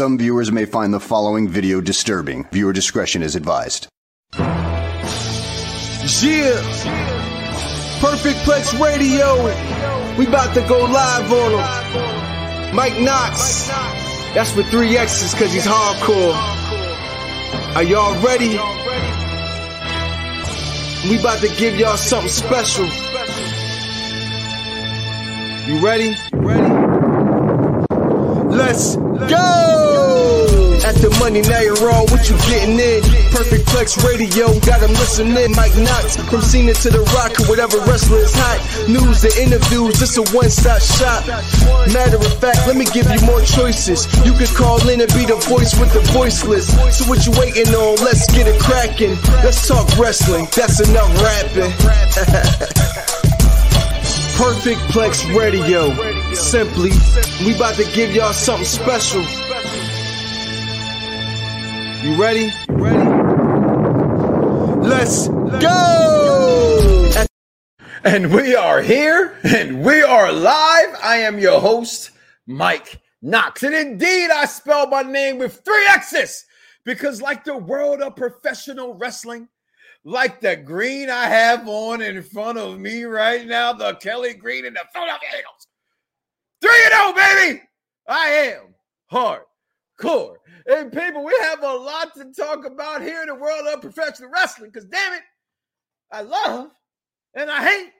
Some viewers may find the following video disturbing. Viewer discretion is advised. Yeah. Perfect Plex Radio. We about to go live on him. Mike Knox. That's with three X's cause he's hardcore. Are y'all ready? We about to give y'all something special. You ready? Ready? Let's go! At the money, now you're all what you getting in. Perfect Plex Radio, got them listening. Mike Knox, from Cena to The Rock, or whatever wrestler is hot. News and interviews, it's a one-stop shop. Matter of fact, let me give you more choices. You could call in and be the voice with the voiceless. So what you waiting on? Let's get it cracking. Let's talk wrestling, that's enough rapping. Perfect Plex Radio. Simply, we about to give y'all something special. You ready? Ready? Let's go! And we are here and we are live. I am your host, Mike Knox. And indeed, I spell my name with three X's because, like the world of professional wrestling, like the green I have on in front of me right now, the Kelly Green and the Philadelphia Eagles. 3 0, baby! I am hardcore. And people, we have a lot to talk about here in the world of professional wrestling because, damn it, I love and I hate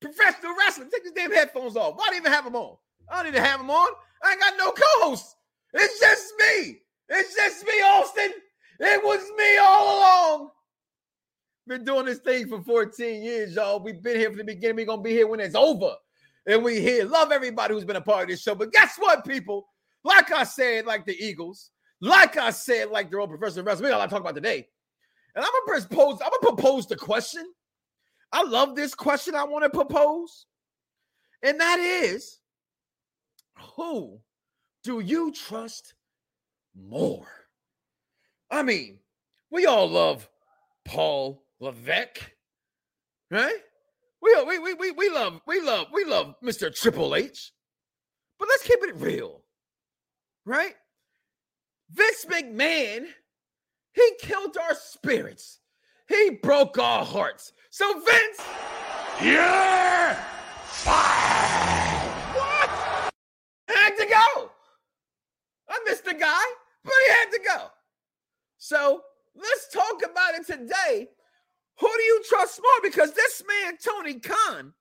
professional wrestling. Take these damn headphones off. Why do you even have them on? I don't to have them on. I ain't got no co hosts. It's just me. It's just me, Austin. It was me all along. Been doing this thing for 14 years, y'all. We've been here from the beginning. We're going to be here when it's over. And we here. Love everybody who's been a part of this show. But guess what, people? Like I said, like the Eagles, like I said, like the old professional wrestling, we got a lot to talk about today. And I'm gonna propose, I'm gonna propose the question. I love this question I want to propose. And that is who do you trust more? I mean, we all love Paul Levesque, right? We, we, we, we, we love, we love, we love Mr. Triple H. But let's keep it real, right? Vince McMahon, he killed our spirits. He broke our hearts. So Vince, you're fired. What? Had to go. I missed the guy, but he had to go. So let's talk about it today. Who do you trust more? Because this man, Tony Khan,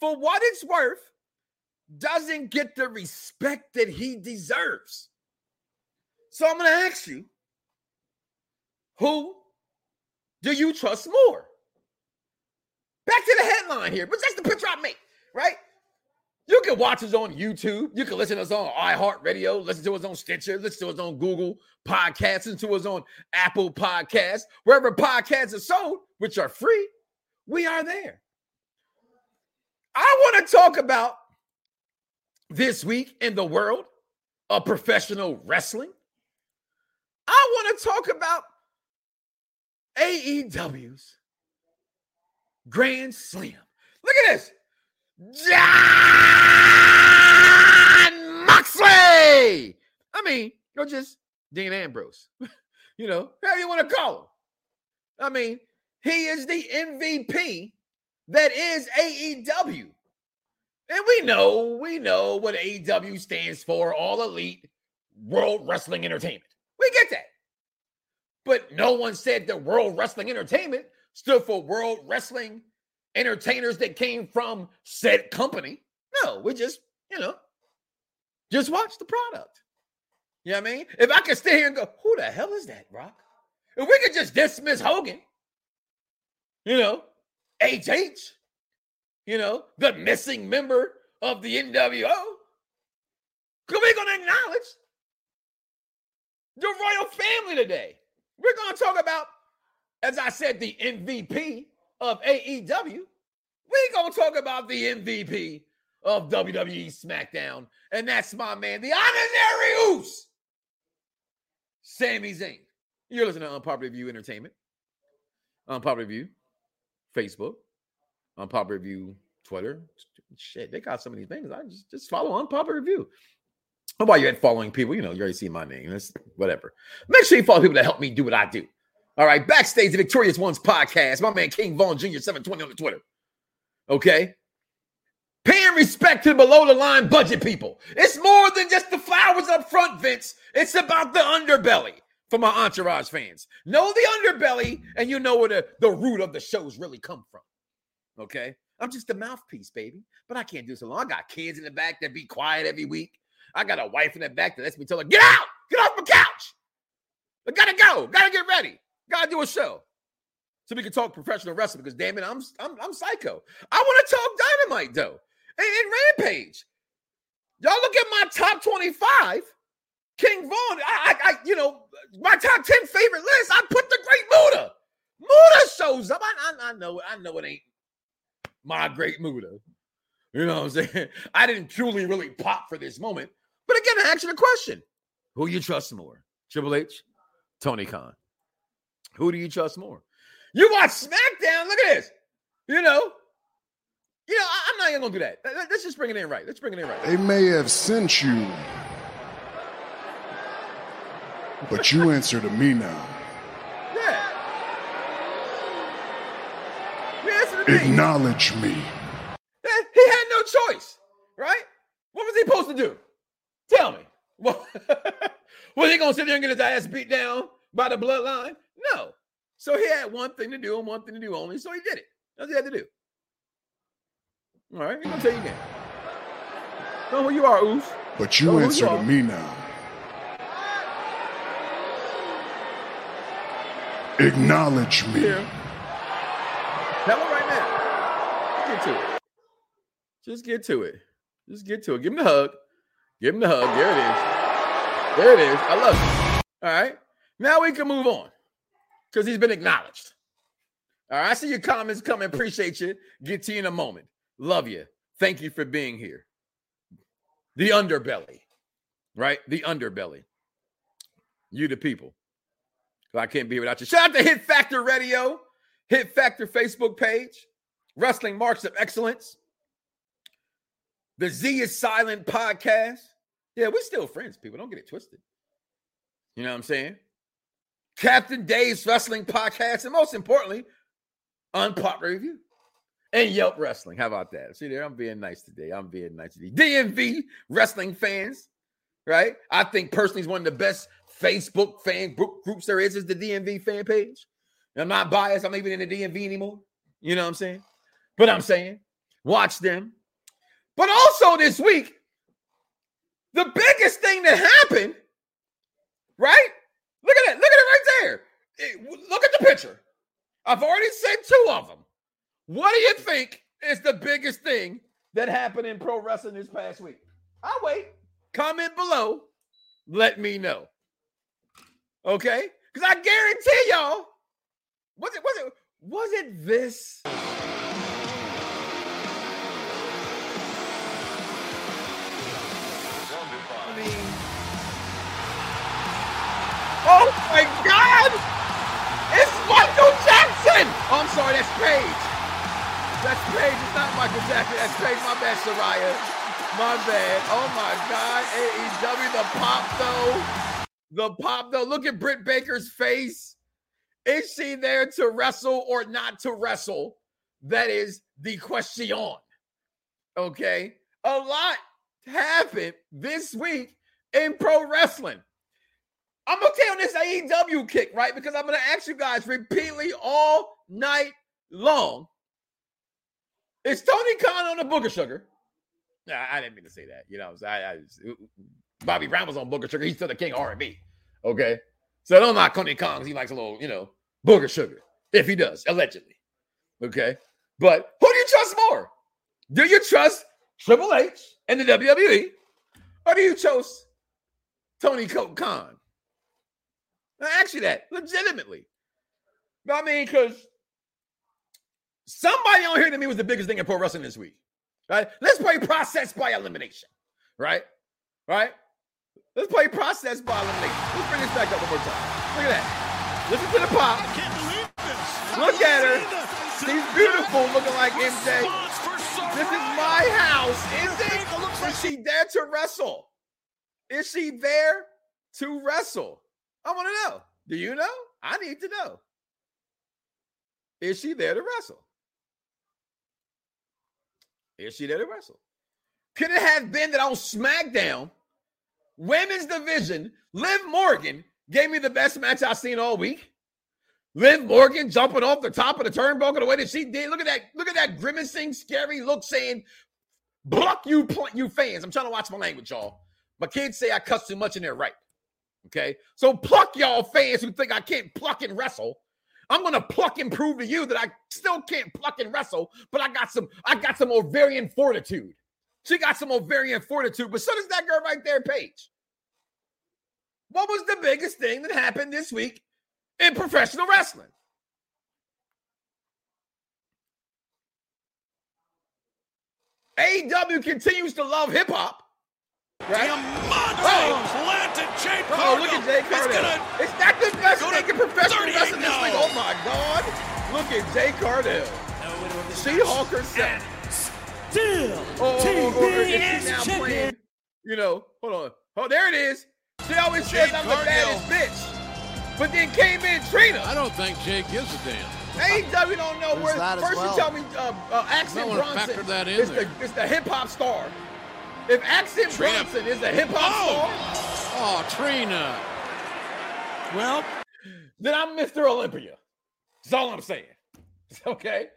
for what it's worth, doesn't get the respect that he deserves. So I'm going to ask you who do you trust more? Back to the headline here, but that's the picture I made, right? You can watch us on YouTube. You can listen to us on iHeartRadio, listen to us on Stitcher, listen to us on Google Podcasts, listen to us on Apple Podcasts, wherever podcasts are sold, which are free. We are there. I want to talk about this week in the world of professional wrestling. I want to talk about AEW's Grand Slam. Look at this. Jon Moxley. I mean, or just Dean Ambrose. you know, how you want to call him. I mean, he is the MVP that is AEW. And we know, we know what AEW stands for, all elite world wrestling entertainment. We get that. But no one said the World Wrestling Entertainment stood for World Wrestling Entertainers that came from said company. No, we just, you know, just watch the product. You know what I mean? If I could stay here and go, who the hell is that, Rock? If we could just dismiss Hogan, you know, HH, you know, the missing member of the NWO, because we're going to acknowledge the royal family today. We're going to talk about, as I said, the MVP of AEW. We're going to talk about the MVP of WWE SmackDown. And that's my man, the honorary Uce, Sami Zayn. You're listening to Unpopular View Entertainment. Unpopular View, Facebook. Unpopular View, Twitter. Shit, they got some of these things. I just, just follow Unpopular Review. while you're at following people, you know, you already see my name. That's whatever. Make sure you follow people that help me do what I do. All right. Backstage the Victorious Ones podcast. My man King Vaughn Jr. 720 on the Twitter. Okay. Paying respect to below the line budget people. It's more than just the flowers up front, Vince. It's about the underbelly for my entourage fans. Know the underbelly, and you know where the, the root of the shows really come from. Okay. I'm just a mouthpiece, baby. But I can't do so long. I got kids in the back that be quiet every week. I got a wife in the back that lets me tell her, get out, get off my couch. I gotta go, gotta get ready, gotta do a show. So we can talk professional wrestling because damn it, I'm I'm, I'm psycho. I want to talk dynamite though. And, and Rampage. Y'all look at my top 25. King Vaughn, I, I, I, you know, my top 10 favorite list. I put the great Muta. Muta shows up. I, I, I know, I know it ain't my great Muta. You know what I'm saying? I didn't truly really pop for this moment. Again, I ask you the question: Who you trust more, Triple H, Tony Khan? Who do you trust more? You watch SmackDown. Look at this. You know, you know, I, am not even gonna do that. Let's just bring it in right. Let's bring it in right. They may have sent you, but you answer to me now. Yeah. You answer to me. Acknowledge me. Eh, he had no choice, right? What was he supposed to do? Tell me. Well, was he gonna sit there and get his ass beat down by the bloodline? No. So he had one thing to do and one thing to do only. So he did it. That's what he had to do. All right, I'm gonna tell you again. Know who you are, Uce. But you answer you to me now. Acknowledge me. Here. Tell him right now. Get to it. Just get to it. Just get to it. Give him the hug. Give him the hug. There it is. There it is. I love it. All right. Now we can move on because he's been acknowledged. All right. I see your comments coming. Appreciate you. Get to you in a moment. Love you. Thank you for being here. The underbelly, right? The underbelly. You, the people. I can't be without you. Shout out to Hit Factor Radio, Hit Factor Facebook page, Wrestling Marks of Excellence, the Z is Silent podcast. Yeah, we're still friends, people. Don't get it twisted. You know what I'm saying? Captain Dave's Wrestling Podcast, and most importantly, Unpopular Review and Yelp Wrestling. How about that? See there, I'm being nice today. I'm being nice today. DMV Wrestling fans, right? I think personally is one of the best Facebook fan groups there is. Is the DMV fan page. I'm not biased. I'm not even in the DMV anymore. You know what I'm saying? But I'm saying, watch them. But also this week, the biggest thing that happened, right? Look at it. Look at it right there. look at the picture. I've already said two of them. What do you think is the biggest thing that happened in pro wrestling this past week? I'll wait. Comment below. Let me know. Okay? Because I guarantee y'all, was it was it was it this? Oh my God! It's Michael Jackson! Oh, I'm sorry, that's Paige. That's Paige. It's not Michael Jackson. That's Paige. My bad, Saraya. My bad. Oh my God. AEW, the pop though. The pop though. Look at Britt Baker's face. Is she there to wrestle or not to wrestle? That is the question. Okay. A lot happened this week in pro wrestling. I'm gonna tell this AEW kick, right? Because I'm gonna ask you guys repeatedly all night long. Is Tony Khan on the Booger Sugar? Nah, I didn't mean to say that. You know, I, I, Bobby Brown was on Booger Sugar. He's still the king of R&B. Okay, so don't knock Tony Khan. He likes a little, you know, Booger Sugar. If he does, allegedly. Okay, but who do you trust more? Do you trust Triple H and the WWE, or do you trust Tony Khan? I ask you that legitimately. I mean, because somebody on here to me was the biggest thing in pro wrestling this week. Right? Let's play process by elimination. Right? Right? Let's play process by elimination. Let's bring this back up one more time. Look at that. Listen to the pop. Look at her. She's beautiful, looking like MJ. This is my house, is it? Is she there to wrestle? Is she there to wrestle? I want to know. Do you know? I need to know. Is she there to wrestle? Is she there to wrestle? Could it have been that on SmackDown, women's division, Liv Morgan gave me the best match I've seen all week? Liv Morgan jumping off the top of the turnbuckle the way that she did. Look at that. Look at that grimacing, scary look saying, Block you, you fans. I'm trying to watch my language, y'all. My kids say I cuss too much and they're right. Okay. So pluck y'all fans who think I can't pluck and wrestle. I'm gonna pluck and prove to you that I still can't pluck and wrestle, but I got some, I got some ovarian fortitude. She got some ovarian fortitude, but so does that girl right there, Paige. What was the biggest thing that happened this week in professional wrestling? AEW continues to love hip hop. Right? Diamante oh. planted Jay Oh, look at Jade Cargill. Is that the best thing in professional wrestling this week? Oh my God! Look at Jade Cargill. She-Hulk herself. Still, oh, oh, oh, oh, is she now playing? You know, hold on. Oh, there it is. She always Jay says I'm Cargill. the baddest bitch, but then came in Trina. I don't think Jay gives a damn. AEW don't know where. First, well. you tell me uh, uh, Action Bronson that is the, is the hip hop star. If Action Trina. Bronson is a hip hop oh. star, oh Trina. Well, then I'm Mr. Olympia. That's all I'm saying. Okay.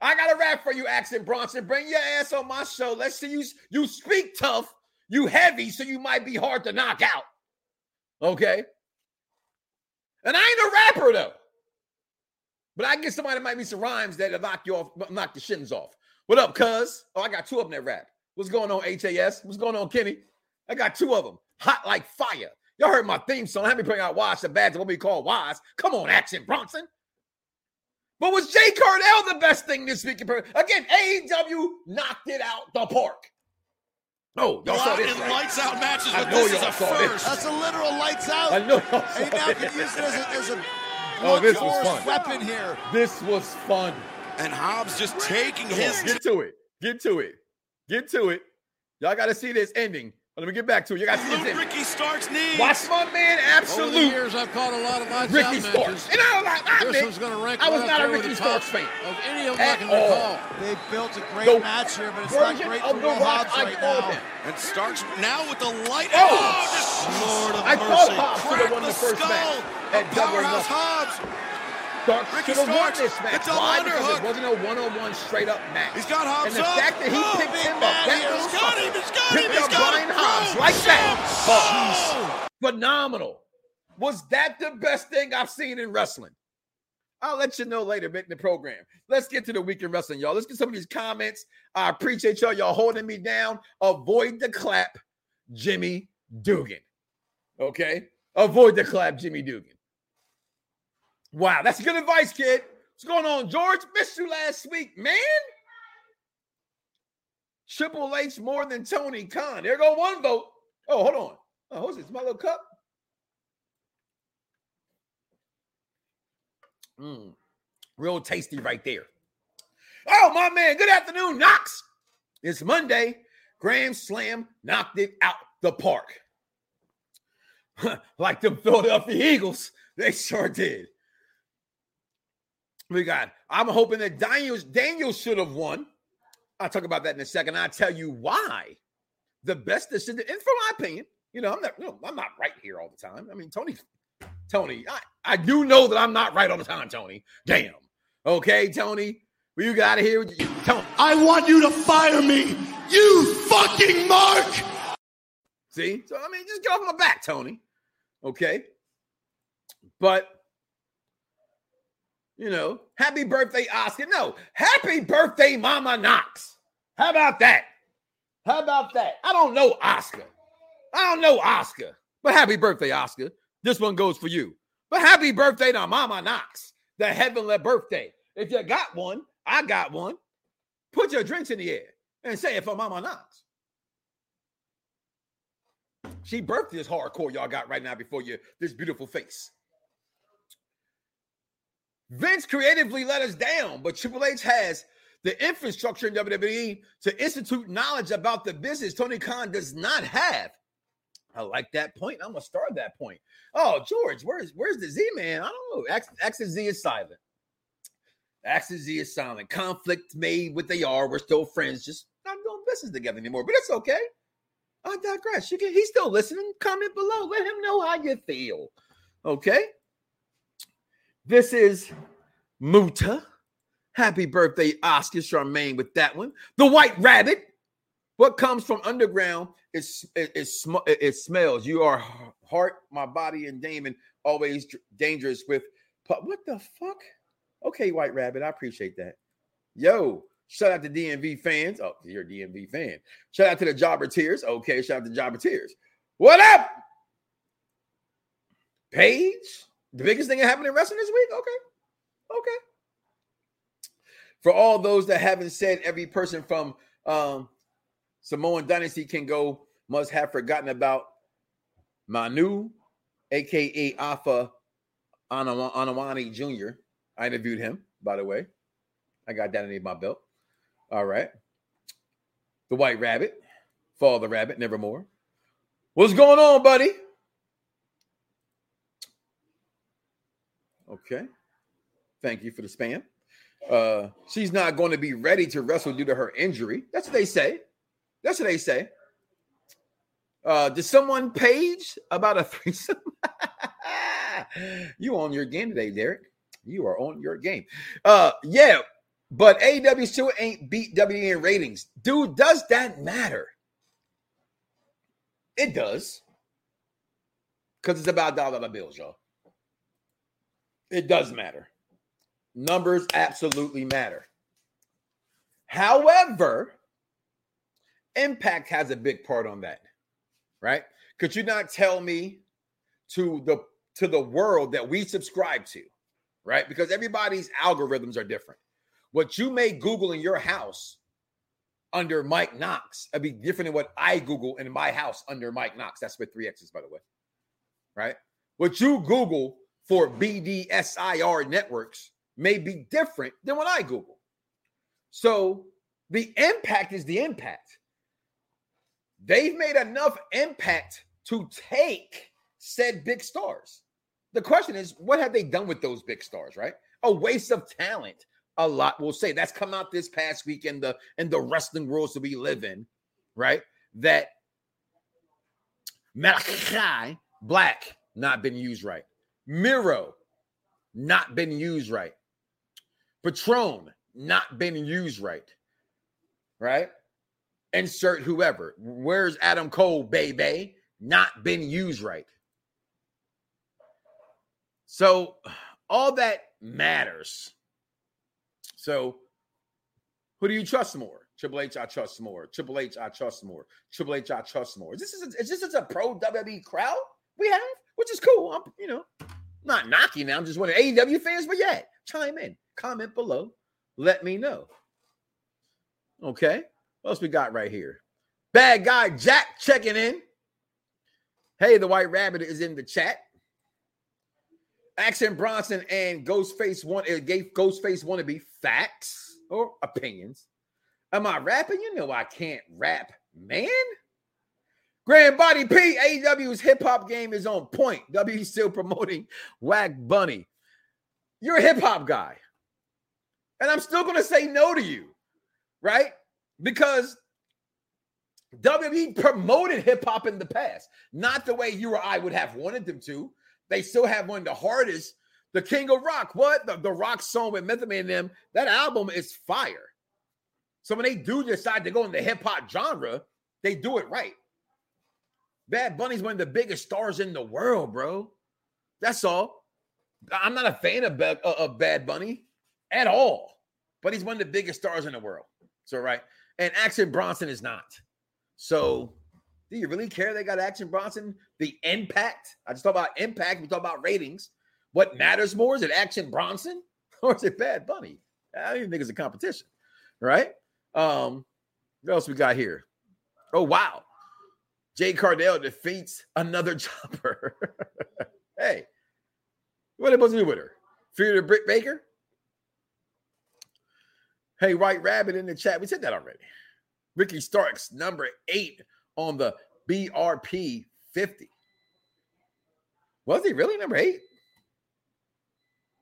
I got a rap for you, Action Bronson. Bring your ass on my show. Let's see you. You speak tough. You heavy, so you might be hard to knock out. Okay. And I ain't a rapper though. But I get somebody that might be some rhymes that'll knock you off, knock the shins off. What up, cuz? Oh, I got two of them that rap. What's going on, HAS? What's going on, Kenny? I got two of them. Hot like fire. Y'all heard my theme song. Have me putting out Watch the Badge, what we call Wise. Come on, Action Bronson. But was Jade Cargill the best thing this week? Again, AEW knocked it out the park. Oh, y'all saw this. Right? lights out matches, but this is a first. This. That's a literal lights out. I know. Y'all and now can use it as a, as a Oh, this was fun. Weapon here. This was fun. And Hobbs just taking his. Get to it. Get to it. Get to it. Y'all got to see this ending. But let me get back to it. You got to see this. Ricky Starks knees. Watch my man, absolute. Over the years, I've caught a lot of lights Ricky Starks. And I was I, this one's gonna rank I was right not a Ricky Starks fan. Of any of them I can recall. They built a great the match here, but it's not great for Will Hobbs right now. Him. And Starks now with the light. Oh, oh just Lord of I mercy. thought Hobbs should have won the, the first match at Powerhouse Hobbs. Starks Ricky should have won this match. Why? Because it wasn't a one-on-one straight-up match. He's got Hobbs And the up. fact that he Oh, picked him up, that little He's got him. He's got him. picked He's up got Brian him. Hobbs like that. Oh. Phenomenal. Was that the best thing I've seen in wrestling? I'll let you know later in the program. Let's get to the weekend wrestling, y'all. Let's get some of these comments. I appreciate y'all. Y'all holding me down. Avoid the clap, Jimmy Dugan. Okay? Avoid the clap, Jimmy Dugan. Wow, that's good advice, kid. What's going on, George? Missed you last week, man. Triple H more than Tony Khan. There go one vote. Oh, hold on. Oh, who's this? My little cup. Mm, real tasty right there. Oh, my man. Good afternoon, Knox. It's Monday. Grand Slam knocked it out the park. like the Philadelphia Eagles, they sure did. We got, I'm hoping that Daniel, Daniel should have won. I'll talk about that in a second. I'll tell you why. The best decision, and from my opinion, you know, I'm not, you know, I'm not right here all the time. I mean, Tony, Tony, I, I do know that I'm not right all the time, Tony. Damn. Okay, Tony. Well, you got to hear Tony. I want you to fire me, you fucking Mark. See? So, I mean, just get off my back, Tony. Okay. But, you know, happy birthday, Oscar. No, happy birthday, Mama Knox. How about that? How about that? I don't know Oscar. I don't know Oscar, but happy birthday, Oscar. This one goes for you. But happy birthday to Mama Knox, the heavenly birthday. If you got one, I got one. Put your drinks in the air and say it for Mama Knox. She birthed this hardcore y'all got right now before you, this beautiful face. Vince creatively let us down, but Triple H has the infrastructure in WWE to institute knowledge about the business Tony Khan does not have. I like that point. I'm gonna start that point. Oh, George, where's where's the Z man? I don't know. X, X and Z is silent. X and Z is silent. Conflict made with they are. We're still friends, just not doing business together anymore. But it's okay. I digress. You can he's still listening. Comment below. Let him know how you feel. Okay. This is Muta. Happy birthday, Oscar Charmaine, with that one. The White Rabbit. What comes from underground is it, it, sm- it, it smells. You are heart, my body, and Damon always dangerous with. pu- What the fuck? Okay, White Rabbit, I appreciate that. Yo, shout out to DMV fans. Oh, you're a DMV fan. Shout out to the Jobber Tears. Okay, shout out to Jobber Tears. What up? Paige, the biggest thing that happened in wrestling this week. Okay, okay. For all those that haven't said, every person from um, Samoan Dynasty can go must have forgotten about Manu, aka Alpha Anamani Jr. I interviewed him, by the way. I got that underneath my belt. All right. The White Rabbit, Fall the Rabbit, Nevermore. What's going on, buddy? Okay. Thank you for the spam. Uh, she's not going to be ready to wrestle due to her injury. That's what they say. That's what they say. Uh, did someone page about a threesome? you on your game today, Derek. You are on your game. Uh, yeah, but AEW still ain't beat WWE in ratings. Dude, does that matter? It does. Because it's about dollar bills, y'all. It does matter. Numbers absolutely matter. However, impact has a big part on that, right? Could you not tell me to the to the world that we subscribe to, right? Because everybody's algorithms are different. What you may Google in your house under Mike Knox, it'd be different than what I Google in my house under Mike Knox. That's with three X's, by the way. Right? What you Google for BDSIR networks may be different than what I Google. So the impact is the impact. They've made enough impact to take said big stars. The question is, what have they done with those big stars, right? A waste of talent. A lot will say that's come out this past week in the in the wrestling worlds that we live in, right? That Malachi Black not been used right. Miro not been used right. Patron not been used right. Right? Insert whoever. Where's Adam Cole, baby? Not been used right. So all that matters. So who do you trust more? Triple H, I trust more. Triple H, I trust more. Triple H, I trust more. Is this is, is this is a pro WWE crowd we have, which is cool. I'm you know not knocking now. I'm just wondering AEW fans, but yeah, chime in, comment below, let me know. Okay, what else we got right here? Bad guy Jack checking in. Hey, the White Rabbit is in the chat. Action Bronson and Ghostface uh, gave Ghostface be facts or opinions. Am I rapping? You know I can't rap, man. Grand Body P, AEW's hip hop game is on point. W still promoting Whack Bunny. You're a hip hop guy. And I'm still going to say no to you, right? Because WWE promoted hip hop in the past, not the way you or I would have wanted them to. They still have one of the hardest, the King of Rock. What? The, the Rock song with Method Man and them, that album is fire. So when they do decide to go in the hip hop genre, they do it right. Bad Bunny's one of the biggest stars in the world, bro. That's all. I'm not a fan of, Ba- uh, of Bad Bunny at all, but he's one of the biggest stars in the world. So, right. And Action Bronson is not. So, do you really care they got Action Bronson? The impact? I just talk about impact. We talk about ratings. What matters more? Is it Action Bronson or is it Bad Bunny? I don't even think it's a competition, right? Um, what else we got here? Oh, wow. Jay Cardell defeats another jumper. hey, what are they supposed to do with her? Fear the Britt Baker? Hey, White Rabbit in the chat. We said that already. Ricky Starks, number eight on the BRP 50. Was he really number eight?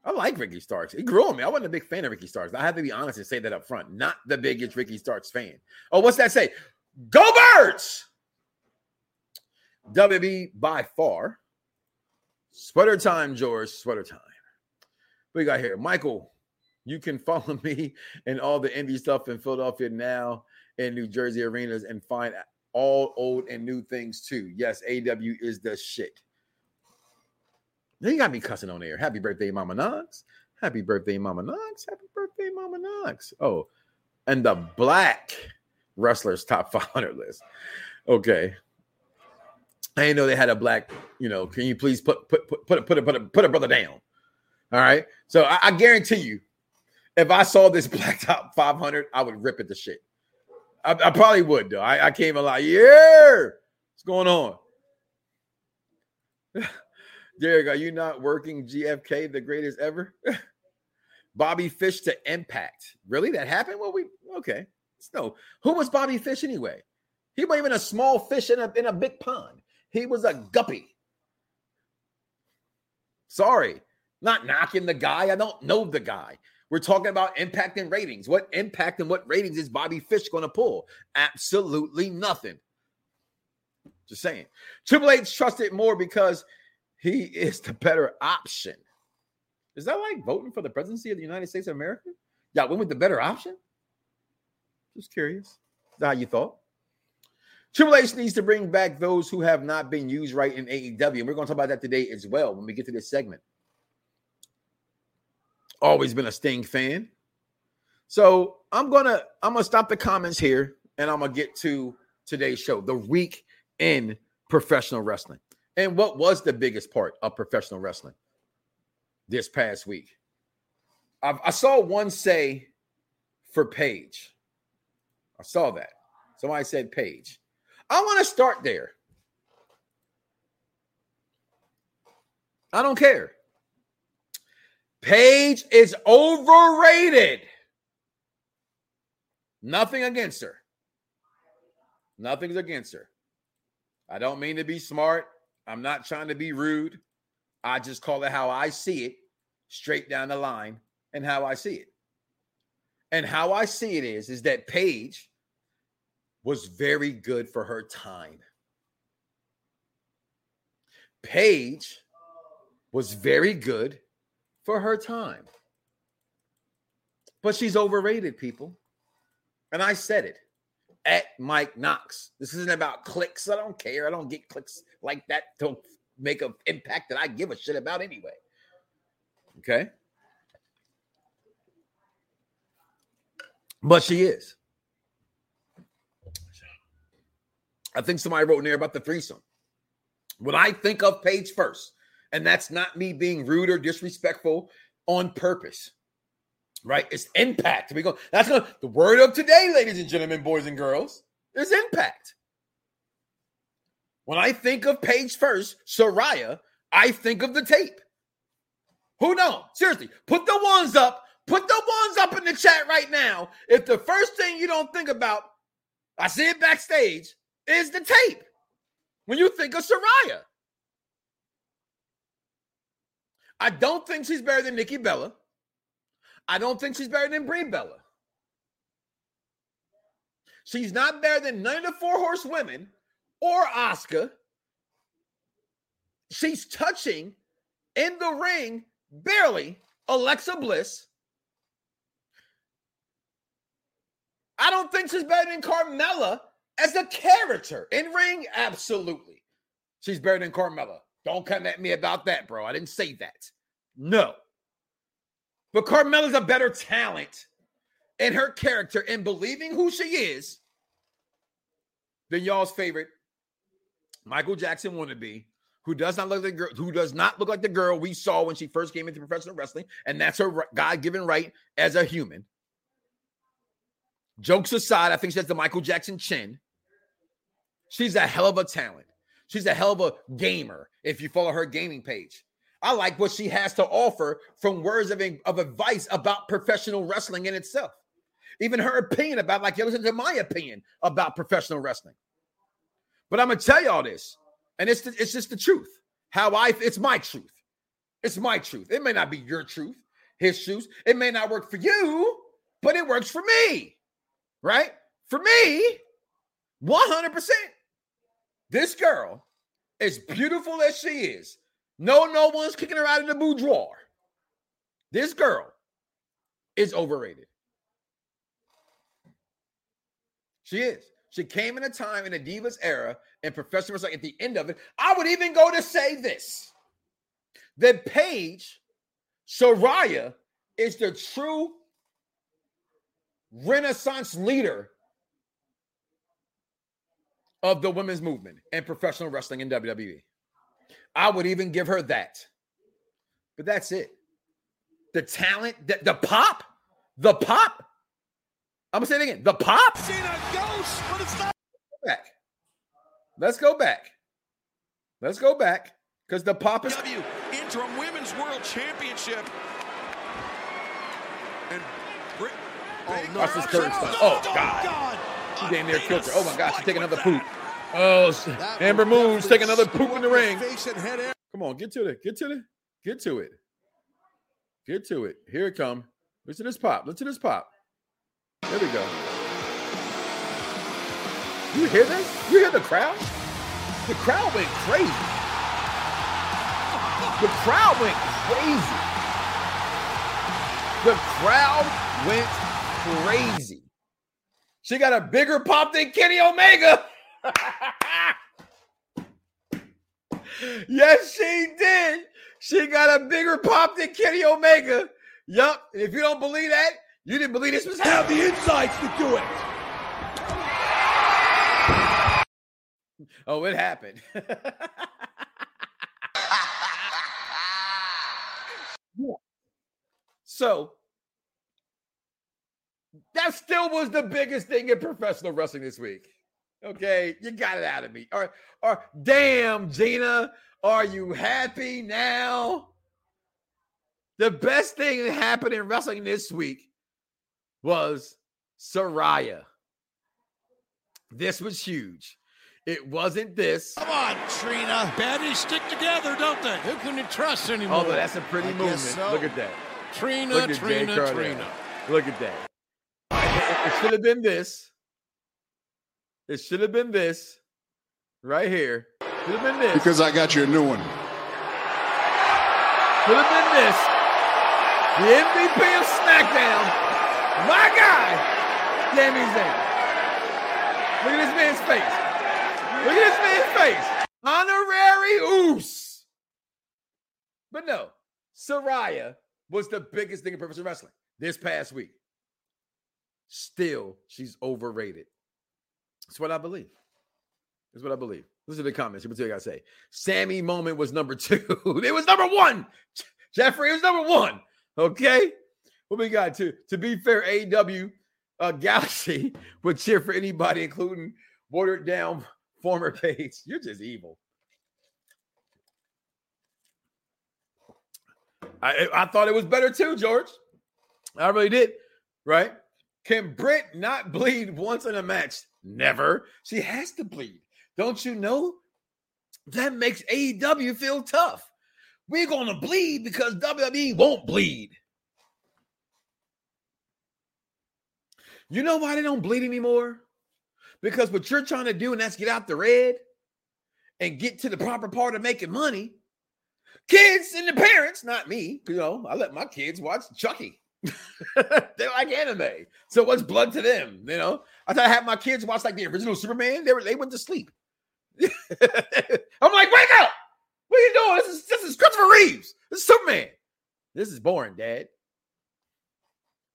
I like Ricky Starks. He grew on me. I wasn't a big fan of Ricky Starks. I have to be honest and say that up front. Not the biggest Ricky Starks fan. Oh, what's that say? Go Birds! WB by far. Sweater time, George. Sweater time. We got here? Michael, you can follow me and all the indie stuff in Philadelphia now in New Jersey arenas and find all old and new things too. Yes, AW is the shit. You got me cussing on air. Happy birthday, Mama Knox. Happy birthday, Mama Knox. Happy birthday, Mama Knox. Oh, and the black wrestlers top 500 list. Okay. I didn't know they had a black, you know, can you please put put put put put a, put a, put a brother down? All right. So I, I guarantee you, if I saw this black top 500, I would rip it to shit. I, I probably would though. I, I came a lot. Yeah, what's going on? Derek, are you not working GFK, the greatest ever? Bobby Fish to Impact. Really? That happened? Well, we okay. No, who was Bobby Fish anyway? He wasn't even a small fish in a in a big pond. He was a guppy. Sorry, not knocking the guy. I don't know the guy. We're talking about impact and ratings. What impact and what ratings is Bobby Fish going to pull? Absolutely nothing. Just saying. Triple H trusted more because he is the better option. Is that like voting for the presidency of the United States of America? Yeah, went with the better option. Just curious. Is that how you thought? Triple H needs to bring back those who have not been used right in AEW. And we're going to talk about that today as well when we get to this segment. Always been a Sting fan. So I'm gonna I'm gonna stop the comments here and I'm gonna get to today's show, the week in professional wrestling. And what was the biggest part of professional wrestling this past week? I, I saw one say for Paige. I saw that. Somebody said Paige. I want to start there. I don't care. Paige is overrated. Nothing against her. Nothing's against her. I don't mean to be smart. I'm not trying to be rude. I just call it how I see it, straight down the line, and how I see it. And how I see it is, is that Paige was very good for her time. Paige was very good for her time. But she's overrated, people. And I said it at Mike Knox. This isn't about clicks. I don't care. I don't get clicks like that to make an impact that I give a shit about anyway. Okay. But she is. I think somebody wrote in there about the threesome. When I think of Paige first, and that's not me being rude or disrespectful on purpose, right? It's impact. We go. That's gonna, the word of today, ladies and gentlemen, boys and girls, is impact. When I think of Paige first, Saraya, I think of the tape. Who knows? Seriously, put the ones up. Put the ones up in the chat right now. If the first thing you don't think about, I see it backstage, is the tape. When you think of Saraya. I don't think she's better than Nikki Bella. I don't think she's better than Brie Bella. She's not better than none of the four horsewomen or Oscar. She's touching in the ring barely Alexa Bliss. I don't think she's better than Carmella as a character in ring. Absolutely. She's better than Carmella. Don't come at me about that, bro. I didn't say that. No. But Carmella's a better talent in her character and believing who she is than y'all's favorite Michael Jackson wannabe, who does not look like the girl, who does not look like the girl we saw when she first came into professional wrestling, and that's her God-given right as a human. Jokes aside, I think she has the Michael Jackson chin. She's a hell of a talent. She's a hell of a gamer if you follow her gaming page. I like what she has to offer from words of, of advice about professional wrestling in itself. Even her opinion about, like, you listen to my opinion about professional wrestling. But I'm going to tell y'all this And it's the, it's just the truth. How I it's my truth. It's my truth. It may not be your truth, his truth. It may not work for you, but it works for me. Right? For me, 100%. This girl, as beautiful as she is, no, no one's kicking her out of the boudoir. This girl is overrated. She is. She came in a time in the Divas era and professional like at the end of it. I would even go to say this that Paige Saraya is the true renaissance leader of the women's movement and professional wrestling in WWE. I would even give her that. But that's it. The talent, the, the pop, the pop. I'm gonna say it again. The pop. Cena goes, but it's not. Back. Let's go back. Let's go back because the pop is. W interim women's world championship. And Britt oh, Baker- Watch this curtain stuff. Oh, God. Oh, She damn near killed her. Oh my gosh, she's taking another poop. Oh, Amber Moon's taking another poop in the ring. Face and head area. Come on, get to it. Get to it. Get to it. Get to it. Here it come. Listen to this pop. Listen to this pop. There we go. You hear this? You hear the crowd? The crowd went crazy. The crowd went crazy. The crowd went crazy. She got a bigger pop than Kenny Omega. yes, she did. She got a bigger pop than Kenny Omega. Yup. If you don't believe that, you didn't believe this was Have the insights to do it. Oh, it happened. so that still was the biggest thing in professional wrestling this week. Okay, you got it out of me. Or, or damn, Gina, are you happy now? The best thing that happened in wrestling this week was Saraya. This was huge. It wasn't this. Come on, Trina. Baddies stick together, don't they? Who can you trust anymore? Although that's a pretty I movement. so. Look at that. Trina, Look at Trina, Trina. Look at that. It, should have been this. It should have been this right here. Should have been this. Because I got you a new one. Should have been this. The MVP of SmackDown, my guy, Sami Zayn. Look at this man's face. Look at this man's face. Honorary Uce. But no, Saraya was the biggest thing in professional wrestling this past week. Still, she's overrated. That's what I believe. That's what I believe. Listen to the comments. Me you gotta say. Sammy moment was number two. it was number one. Jeffrey, was number one. Okay. What we got to to be fair, AEW uh, Galaxy would cheer for anybody, including watered down former Paige. You're just evil. I I thought it was better too, George. I really did. Right? Can Britt not bleed once in a match? Never. She has to bleed. Don't you know? That makes AEW feel tough. We're going to bleed because WWE won't bleed. You know why they don't bleed anymore? Because what you're trying to do, and that's get out the red and get to the proper part of making money. Kids and the parents, not me, you know, I let my kids watch Chucky. they like anime. So what's blood to them? You know, I thought I had my kids watch like the original Superman. They were they went to sleep. I'm like, wake up! What are you doing? This is this is Christopher Reeves. This is Superman. This is boring, Dad.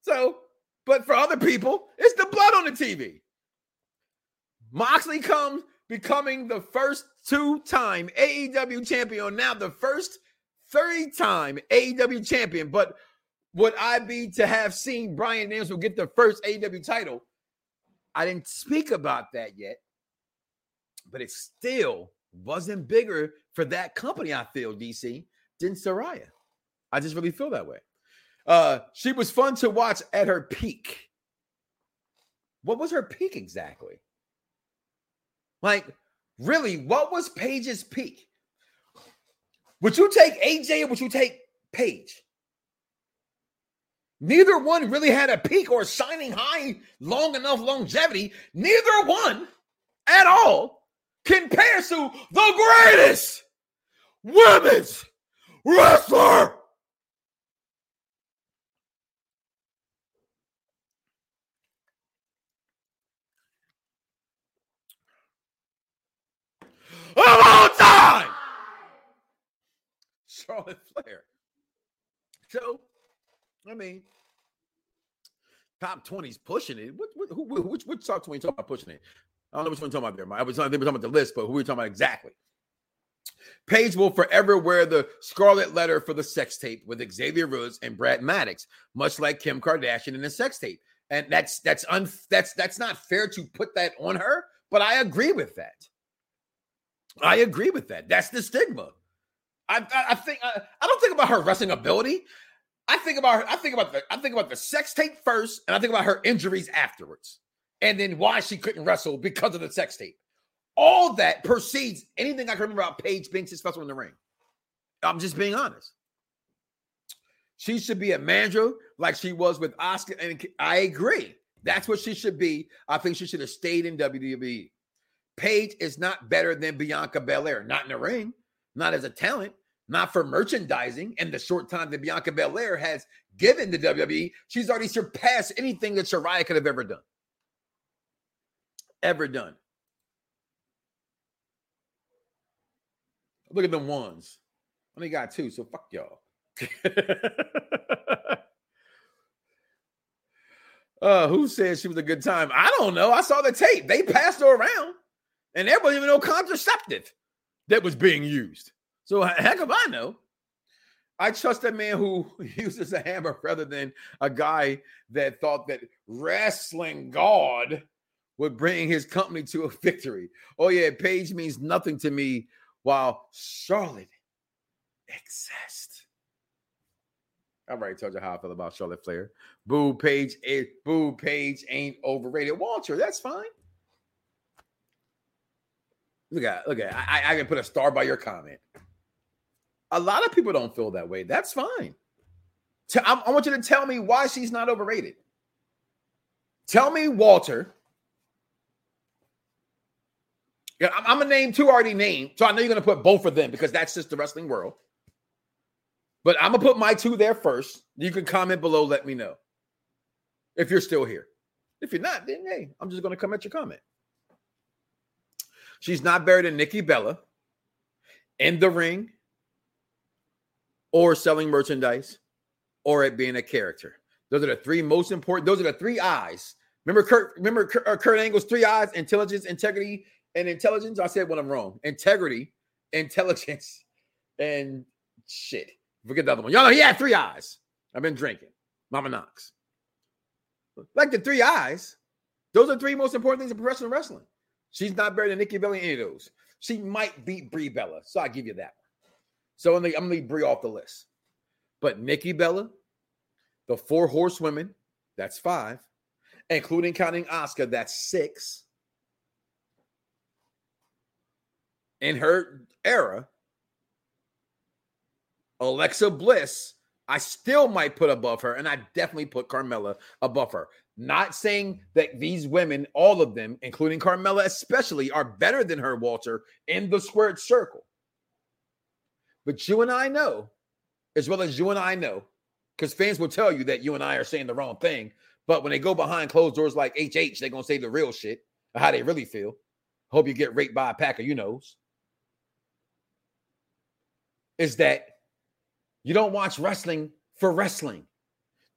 So, but for other people, it's the blood on the TV. Moxley comes becoming the first two-time AEW champion, now the first three-time AEW champion. But would I be to have seen Bryan Danielson get the first AEW title? I didn't speak about that yet, but it still wasn't bigger for that company. I feel DC than Saraya. I just really feel that way. Uh, she was fun to watch at her peak. What was her peak exactly? Like really, what was Paige's peak? Would you take AJ or would you take Paige? Neither one really had a peak or a shining high long enough longevity. Neither one at all compares to the greatest women's wrestler. Of all time, Charlotte Flair. So, I mean, top 20's pushing it. What, what, who, which, which top 20 talking about pushing it? I don't know which one talking about there. I was talking, about the list, but who are we talking about exactly? Paige will forever wear the scarlet letter for the sex tape with Xavier Woods and Brad Maddox, much like Kim Kardashian in the sex tape. And that's that's un that's that's not fair to put that on her, but I agree with that. I agree with that. That's the stigma. I I, I think I, I don't think about her wrestling ability. I think about her, I think about the I think about the sex tape first, and I think about her injuries afterwards, and then why she couldn't wrestle because of the sex tape. All that precedes anything I can remember about Paige being successful in the ring. I'm just being honest. She should be a manager like she was with Asuka, and I agree. That's what she should be. I think she should have stayed in WWE. Paige is not better than Bianca Belair, not in the ring, not as a talent, not for merchandising. And the short time that Bianca Belair has given the WWE, she's already surpassed anything that Saraya could have ever done. Ever done. Look at them ones. Only got two, so fuck y'all. uh, who said she was a good time? I don't know. I saw the tape. They passed her around, and there wasn't even no contraceptive that was being used. So heck if I know. I trust a man who uses a hammer rather than a guy that thought that wrestling God would bring his company to a victory. Oh yeah, Paige means nothing to me while Charlotte exists. I already told you how I feel about Charlotte Flair. Boo Paige, eh, boo Paige ain't overrated. Walter, that's fine. Look at look at I, I can put a star by your comment. A lot of people don't feel that way. That's fine. I, want you to tell me why she's not overrated. Tell me, Walter, yeah, I'm, gonna name two already named, so I know you're gonna put both of them because that's just the wrestling world. But I'm gonna put my two there first. You can comment below, let me know if you're still here. If you're not, then hey, I'm just gonna come at your comment. She's not buried in Nikki Bella in the ring, or selling merchandise, or at being a character. Those are the three most important. Those are the three eyes. Remember Kurt. Remember Kurt, uh, Angle's three eyes: intelligence, integrity, and intelligence. I said when I'm wrong. Integrity, intelligence, and shit. Forget the other one. Y'all know he had three eyes. I've been drinking. Mama Knox. Like the three eyes. Those are three most important things in professional wrestling. She's not better than Nikki Bella any of those. She might beat Brie Bella. So I give you that. So I'm gonna, leave Brie off the list. But Nikki Bella, the four horsewomen, that's five, including counting Asuka, that's six. in her era, Alexa Bliss, I still might put above her, and I definitely put Carmella above her. Not saying that these women, all of them, including Carmella especially, are better than her, Walter, in the squared circle. But you and I know, as well as you and I know, because fans will tell you that you and I are saying the wrong thing. But when they go behind closed doors like HH, they're going to say the real shit, how they really feel. Hope you get raped by a pack of you knows is that you don't watch wrestling for wrestling.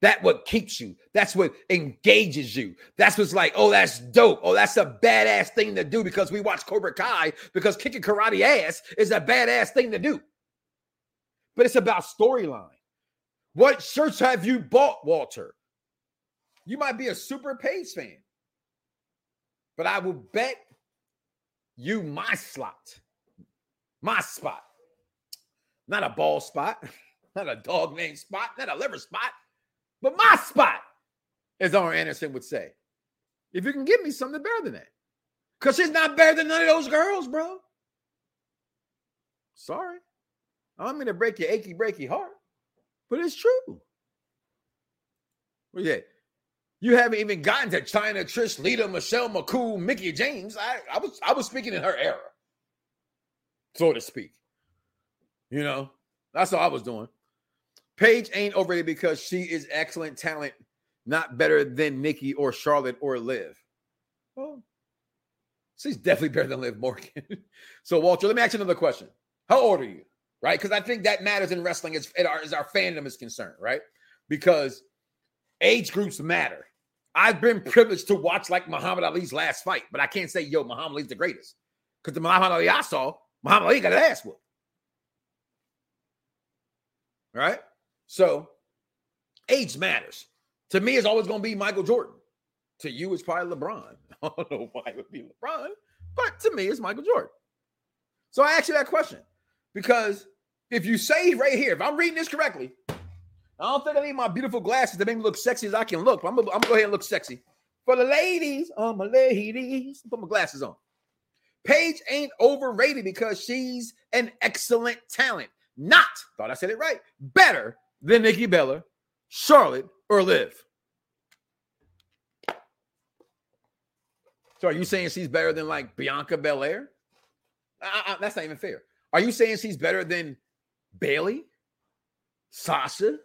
That what keeps you. That's what engages you. That's what's like, oh, that's dope. Oh, that's a badass thing to do because we watch Cobra Kai because kicking karate ass is a badass thing to do. But it's about storyline. What shirts have you bought, Walter? You might be a super Paige fan, but I will bet you my slot, my spot not a ball spot, not a dog name spot, not a liver spot, but my spot, as Arn Anderson would say. If you can give me something better than that. Because she's not better than none of those girls, bro. Sorry. I don't mean to break your achy, breaky heart, but it's true. Well, yeah. You haven't even gotten to Chyna, Trish, Lita, Michelle McCool, Mickie James. I, I was I was speaking in her era, so to speak. You know, that's all I was doing. Paige ain't overrated because she is excellent talent, not better than Nikki or Charlotte or Liv. Well, she's definitely better than Liv Morgan. so, Walter, let me ask you another question. How old are you? Right? Because I think that matters in wrestling as, as, our, fandom is concerned, right? Because age groups matter. I've been privileged to watch like Muhammad Ali's last fight, but I can't say, yo, Muhammad Ali's the greatest. Because the Muhammad Ali I saw, Muhammad Ali got his ass whooped. Right? So age matters. To me, it's always going to be Michael Jordan. To you, it's probably LeBron. I don't know why it would be LeBron, but to me, it's Michael Jordan. So I ask you that question because if you say right here, if I'm reading this correctly, I don't think I need my beautiful glasses to make me look sexy as I can look. I'm gonna, I'm gonna go ahead and look sexy for the ladies. Oh my ladies, put my glasses on. Paige ain't overrated because she's an excellent talent. Not thought I said it right. Better than Nikki Bella, Charlotte, or Liv. So are you saying she's better than like Bianca Belair? That's not even fair. Are you saying she's better than Bayley, Sasha?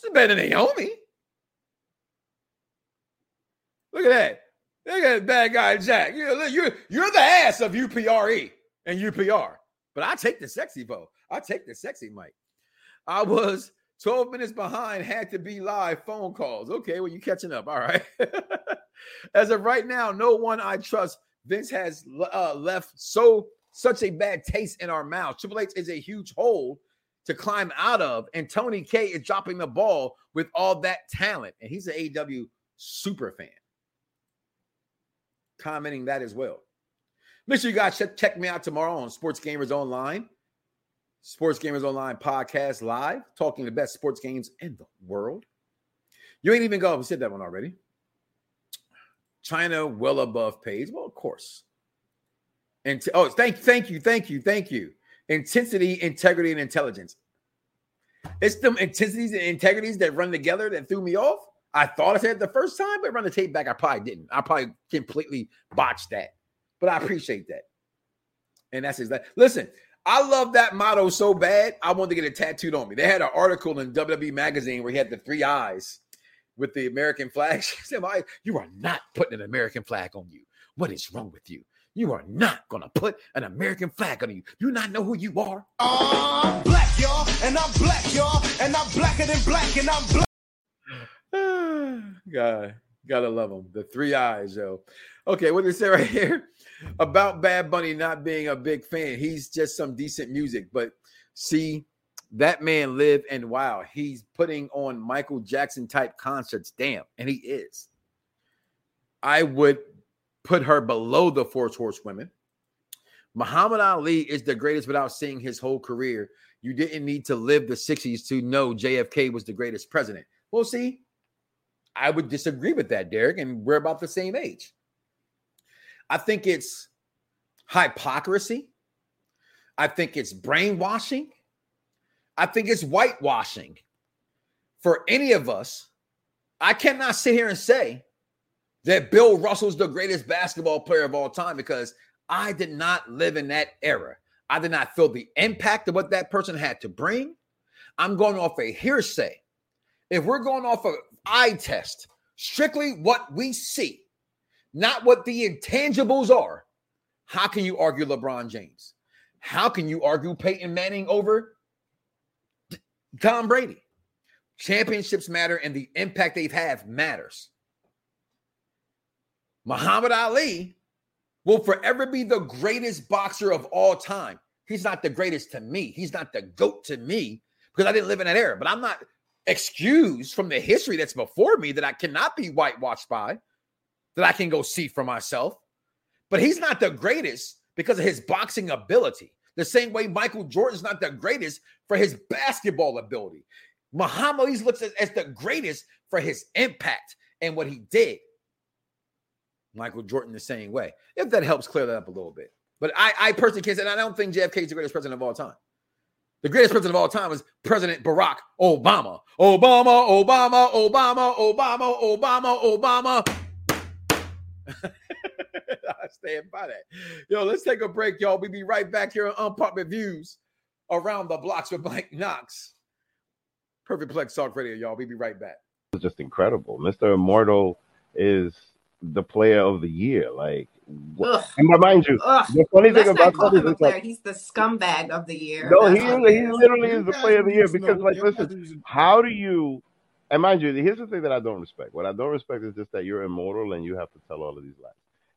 She's better than Naomi. Look at that. Look at that bad guy Jack. You're, you're, you're the ass of UPRE and UPR. But I take the sexy bow. I take the sexy Mike. I was 12 minutes behind, had to be live phone calls. Okay, well, you catching up. All right. As of right now, no one I trust. Vince has uh, left so such a bad taste in our mouth. Triple H is a huge hole to climb out of, and Tony K is dropping the ball with all that talent, and he's an AEW super fan. Commenting that as well. Make sure you guys check, check me out tomorrow on Sports Gamers Online, Sports Gamers Online podcast live, talking the best sports games in the world. You ain't even go. We said that one already. Chyna well above Paige. Well, of course. And t- oh, thank, you, thank you, thank you, thank you. Intensity, integrity, and intelligence. It's them intensities and integrities that run together that threw me off. I thought I said it the first time, but run the tape back, I probably didn't. I probably completely botched that. But I appreciate that. And that's exactly. Listen, I love that motto so bad. I wanted to get it tattooed on me. They had an article in WWE magazine where he had the three eyes with the American flag. She said, "You are not putting an American flag on you. What is wrong with you? You are not gonna put an American flag on you. You not know who you are." I'm black, y'all, and I'm black, y'all, and I'm blacker than black, and I'm black. God, gotta love them. The three eyes, yo. Okay, what did it say right here about Bad Bunny not being a big fan? He's just some decent music, but see, that man live and wow, he's putting on Michael Jackson type concerts. Damn, and he is. I would put her below the four horsewomen. Muhammad Ali is the greatest without seeing his whole career. You didn't need to live the 60s to know JFK was the greatest president. Well, see, I would disagree with that, Derek, and we're about the same age. I think it's hypocrisy. I think it's brainwashing. I think it's whitewashing for any of us. I cannot sit here and say that Bill Russell's the greatest basketball player of all time because I did not live in that era. I did not feel the impact of what that person had to bring. I'm going off a hearsay. If we're going off a eye test, strictly what we see, not what the intangibles are, how can you argue LeBron James? How can you argue Peyton Manning over Tom Brady? Championships matter and the impact they've had matters. Muhammad Ali will forever be the greatest boxer of all time. He's not the greatest to me. He's not the GOAT to me because I didn't live in that era. But I'm not excused from the history that's before me that I cannot be whitewashed by, that I can go see for myself. But he's not the greatest because of his boxing ability. The same way Michael Jordan's not the greatest for his basketball ability. Muhammad Ali looks as, as the greatest for his impact and what he did. Michael Jordan the same way. If that helps clear that up a little bit. But I, I personally can't say, and I don't think JFK is the greatest president of all time. The greatest president of all time was President Barack Obama. Obama, Obama, Obama, Obama, Obama, Obama. I stand by that. Yo, let's take a break, y'all. We'll be right back here on Unpopular Views around the blocks with Mike Knox. Perfect Plex Talk Radio, y'all. We'll be right back. It's just incredible. Mr. Immortal is the player of the year. Like, Ugh. and mind you, Ugh. the funny Let's thing about that is like. He's the scumbag of the year. no, he is, he literally is the player of the year because, like, listen, how do you? And mind you, here's the thing that I don't respect. What I don't respect is just that you're immortal and you have to tell all of these lies.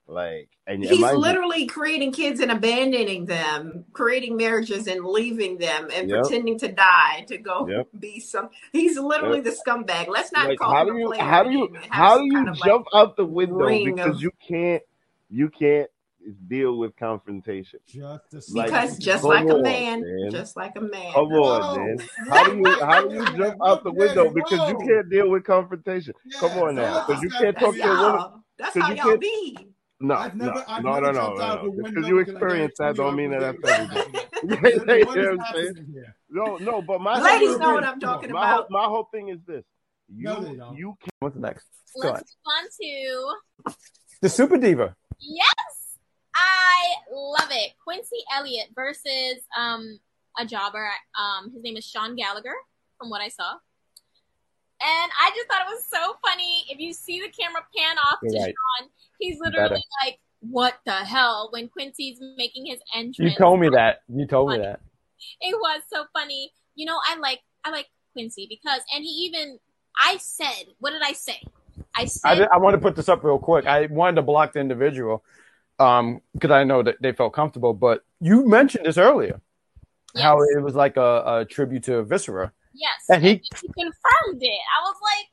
Like, and, and He's mind you- literally creating kids and abandoning them, creating marriages and leaving them, and Yep. pretending to die to go Yep. be some. He's literally Yep. the scumbag. Let's not like, call how him do you player. how do you how do you kind of, like, jump out the window because of- you can't you can't deal with confrontation Like, because just like a on, man, man. just like a man. Come on, man. How do you how do you jump out the window because you can't deal with confrontation? Come on now, because you can't talk to a woman. y'all. That's 'cause how you y'all can't- be. No, I've never- no, I've no, never no, no, out no, no. Because you because I experience that don't mean that would've everything. What you know what I'm happening saying? here? No, no, but my Ladies whole know what I'm talking my about. Whole, my whole thing is this: you No, they you can't. What's next? Go Let's move on to The Super Diva. yes, I love it. Quincy Elliott versus um a jobber. Um, his name is Sean Gallagher, from what I saw. And I just thought it was so funny. If you see the camera pan off You're to right. Sean, he's literally Better. like, "What the hell?" When Quincy's making his entrance. You told me that. You told me that. it was so funny. You know, I like I like Quincy because, and he even I said, what did I say? I said, I, did, I want to put this up real quick. I wanted to block the individual um because I know that they felt comfortable, but you mentioned this earlier. How it was like a, a tribute to Viscera. Yes, And he- he confirmed it. I was like,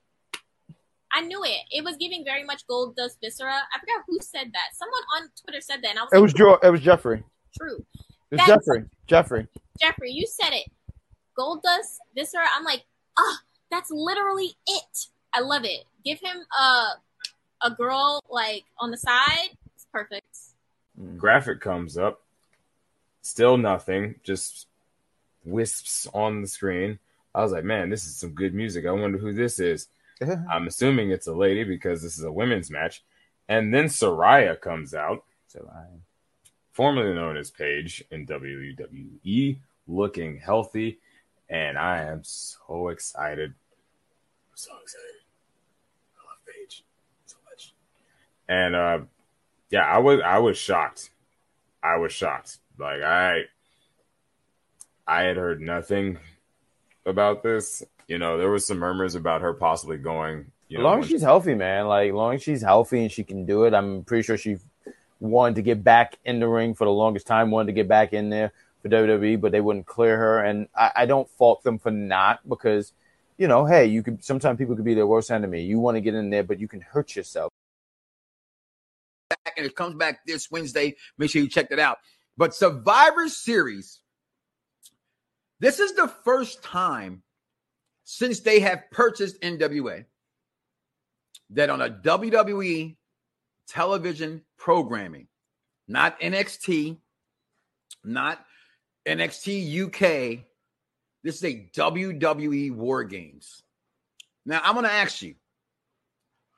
I knew it. It was giving very much Goldust Viscera. I forgot who said that. Someone on Twitter said that, and I was It like, was Joe. It was Jeffrey. true. It was That's- Jeffrey. Jeffrey. Jeffrey, you said it. Goldust Viscera. I'm like, ah, that's literally it. I love it. Give him a a girl like on the side. It's perfect. graphic comes up. Still nothing, just wisps on the screen. I was like, man, this is some good music. I wonder who this is. I'm assuming it's a lady because this is a women's match. And then Saraya comes out, Saraya. formerly known as Paige in WWE, looking healthy. And I am so excited. I'm so excited. I love Paige so much. And uh yeah, I was I was shocked. I was shocked. Like I I had heard nothing about this. You know, there was some murmurs about her possibly going. You as know, long as she's healthy, man. Like, as long as she's healthy and she can do it, I'm pretty sure she wanted to get back in the ring for the longest time, wanted to get back in there for WWE, but they wouldn't clear her. And I, I don't fault them for not because, you know, hey, you could sometimes people could be their worst enemy. You want to get in there, but you can hurt yourself. back and it comes back this Wednesday. Make sure you check that out. But Survivor Series, this is the first time since they have purchased NWA that on a WWE television programming, not NXT, not NXT UK, this is a WWE War Games. Now, I'm going to ask you,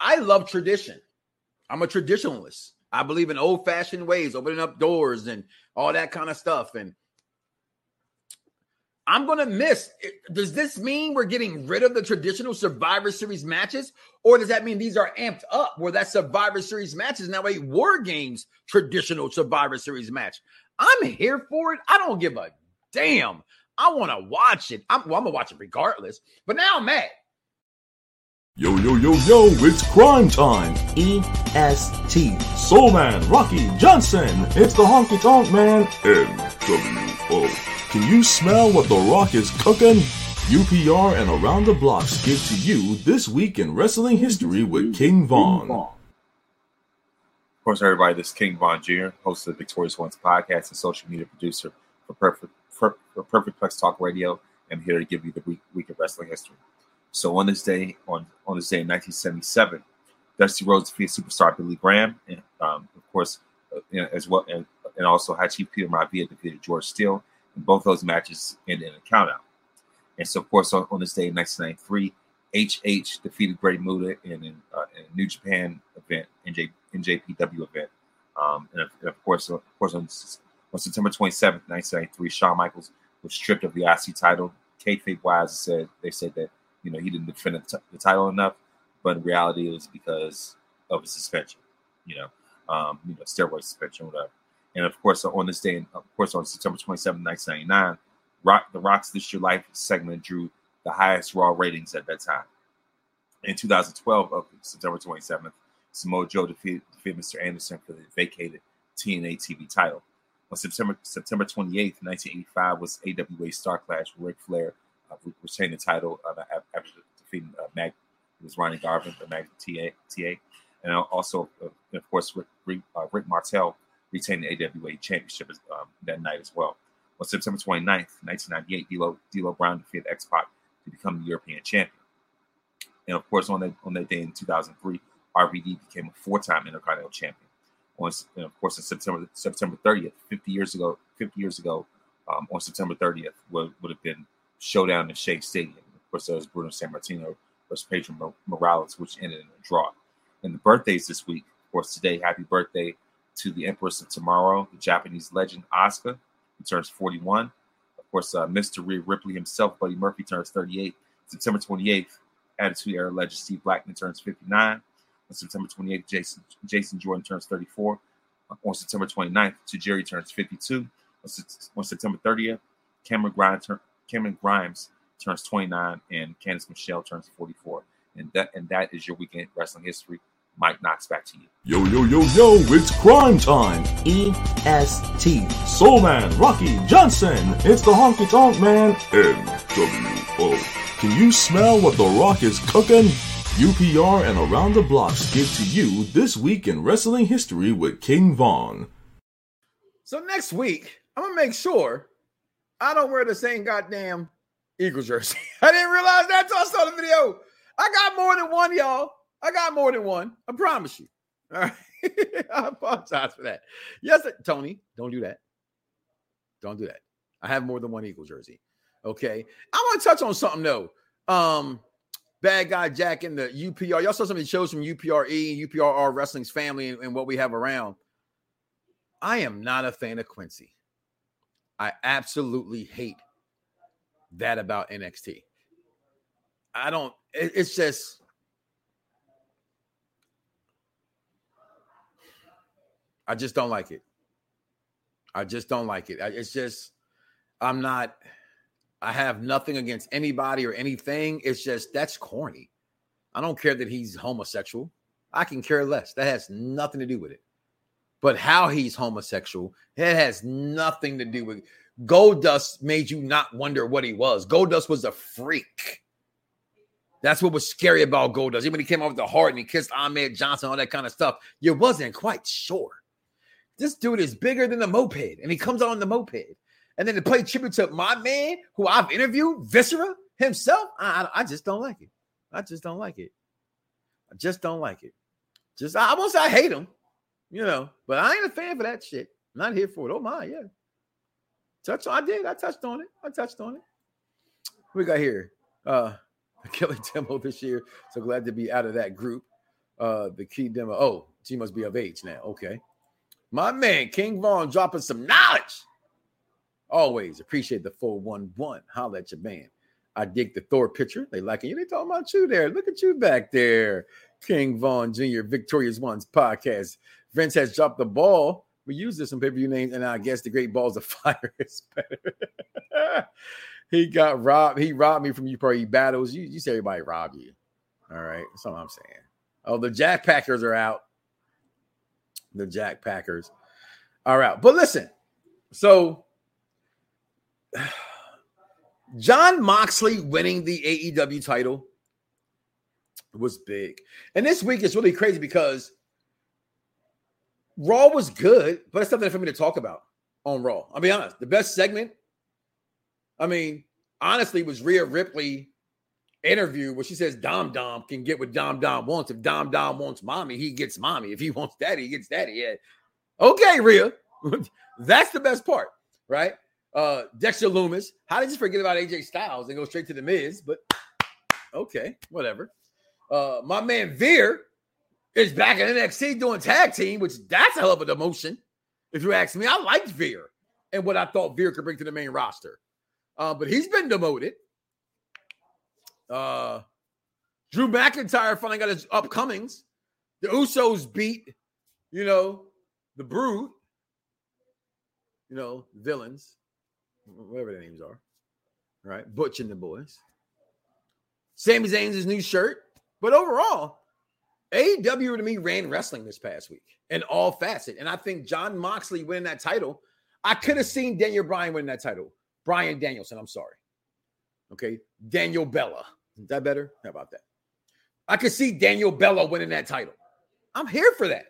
I love tradition. I'm a traditionalist. I believe in old fashioned ways, opening up doors and all that kind of stuff. And I'm going to miss. Does this mean we're getting rid of the traditional Survivor Series matches? Or does that mean these are amped up where that Survivor Series match is now a War Games traditional Survivor Series match? I'm here for it. I don't give a damn. I want to watch it. I'm, well, I'm going to watch it regardless. But now I'm mad. Yo, yo, yo, yo, it's crime time. EST. Soul Man, Rocky Johnson. It's the honky tonk man. NWO. Can you smell what The Rock is cooking? UPR and Around the Blocks give to you This Week in Wrestling History with King Vaughn. Of course, everybody, this is King Von Jr., host of the Victorious Ones podcast and social media producer for Perfect for, for Perfect Plex Talk Radio. I'm here to give you the week, week of wrestling history. So on this day, on, on this day in 1977, Dusty Rhodes defeated superstar Billy Graham, and um, of course, uh, as well, and, and also Peter Maivia defeated George Steele. And both those matches ended in a countout. And so, of course, on, on this day in 1993, HH defeated Great Muta in, in, uh, in a New Japan event, NJ, NJPW event. Um, and, of, and, of, course, of course, on, on September 27th, 1993, Shawn Michaels was stripped of the IC title. Kayfabe wise said they said that you know he didn't defend the, title enough, but in reality, it was because of a suspension. You know, um, you know, steroid suspension, whatever. And of course, on this day, of course, on September 27, 1999, Rock, the Rock's This Your Life segment drew the highest Raw ratings at that time. In 2012, of September 27th, Samoa Joe defeated, defeated Mr. Anderson for the vacated TNA TV title. On September September 28th, 1985, was AWA Star Clash where Ric Flair uh, retained the title uh, after defeating uh, Mag. It was Ronnie Garvin, the Mag TA, TA. and also, of course, Rick, Rick, Martel retained the AWA Championship um, that night as well. On September 29th, 1998, D'Lo, D'Lo Brown defeated X Pac to become the European champion. And of course, on that on that day in 2003, RVD became a four-time Intercontinental champion. On, and of course, in September September 30th, 50 years ago, 50 years ago, um, on September 30th would, would have been Showdown in Shea Stadium. Of course, there was Bruno Sammartino versus Pedro Morales, which ended in a draw. And the birthdays this week, of course, today, happy birthday to the Empress of Tomorrow, the Japanese legend Asuka, who turns 41. Of course, uh, Mr. Rhea Ripley himself, Buddy Murphy, turns 38. September 28th, Attitude Era legend Steve Blackman turns 59. On September 28th, Jason Jason Jordan turns 34. On September 29th, Tajiri turns 52. On September 30th, Cameron Grimes, turn, Cameron Grimes turns 29, and Candice Michelle turns 44. And that and that is your weekend wrestling history. Mike Knox, back to you. Yo, yo, yo, yo, it's crime time. EST. Soul Man, Rocky Johnson. It's the Honky Tonk Man, NWO. Can you smell what The Rock is cooking? UPR and Around the Blocks give to you This Week in Wrestling History with King Von. So next week, I'm going to make sure I don't wear the same goddamn Eagles jersey. I didn't realize that until I saw the video. I got more than one, y'all. I got more than one. I promise you. All right. I apologize for that. Yes, Tony, don't do that. Don't do that. I have more than one Eagle jersey. Okay. I want to touch on something though. Um, bad guy Jack in the UPR. Y'all saw some of the shows from UPRE, UPRR Wrestling's family, and, and what we have around. I am not a fan of Quincy. I absolutely hate that about NXT. I don't, it, it's just I just don't like it. I just don't like it. It's just, I'm not, I have nothing against anybody or anything. It's just, that's corny. I don't care that he's homosexual. I can care less. That has nothing to do with it. But how he's homosexual, it has nothing to do with Goldust made you not wonder what he was. Goldust was a freak. That's what was scary about Goldust. Even when he came out with the heart and he kissed Ahmed Johnson, all that kind of stuff, you wasn't quite sure. This dude is bigger than the moped, and he comes on the moped. And then to play tribute to my man who I've interviewed, Viscera himself, I, I just don't like it. I just don't like it. I just don't like it. Just I won't say I hate him, you know, but I ain't a fan for that shit. I'm not here for it. Oh my, yeah. Touch I did. I touched on it. I touched on it. We got here. Uh Kelly demo this year. So glad to be out of that group. Uh the key demo. Oh, she must be of age now. Okay. My man, King Vaughn dropping some knowledge. Always appreciate the 411. Holla at your man. I dig the Thor picture. They like it. They talking about you there. Look at you back there. King Vaughn Jr., Victorious Ones podcast. Vince has dropped the ball. We use this in pay-per-view names, and I guess the Great Balls of Fire is better. he got robbed. He robbed me from you probably battles. You, you say everybody robbed you. All right. That's all I'm saying. Oh, the Jack Packers are out the Jack Packers are out. But listen, so Jon Moxley winning the AEW title was big. And this week is really crazy because Raw was good, but it's something for me to talk about on Raw. I'll be honest. The best segment, I mean, honestly, was Rhea Ripley interview where she says Dom Dom can get what Dom Dom wants. If Dom Dom wants mommy, he gets mommy. If he wants daddy, he gets daddy. Yeah. Okay, Rhea. That's the best part, right? Uh Dexter Lumis. How did you forget about AJ Styles and go straight to the Miz? But okay, whatever. Uh my man Veer is back in NXT doing tag team, which that's a hell of a demotion. If you ask me, I liked Veer and what I thought Veer could bring to the main roster. Uh, but he's been demoted. Uh, Drew McIntyre finally got his upcomings. The Usos beat, you know, the Brood, you know, villains, whatever their names are, right? Butch and the boys. Sami Zayn's new shirt. But overall, AEW to me ran wrestling this past week in all facets. And I think Jon Moxley winning that title, I could have seen Daniel Bryan winning that title. Bryan Danielson, I'm sorry. Okay. Daniel Bella. Is that better? How about that? I could see Daniel Bella winning that title. I'm here for that.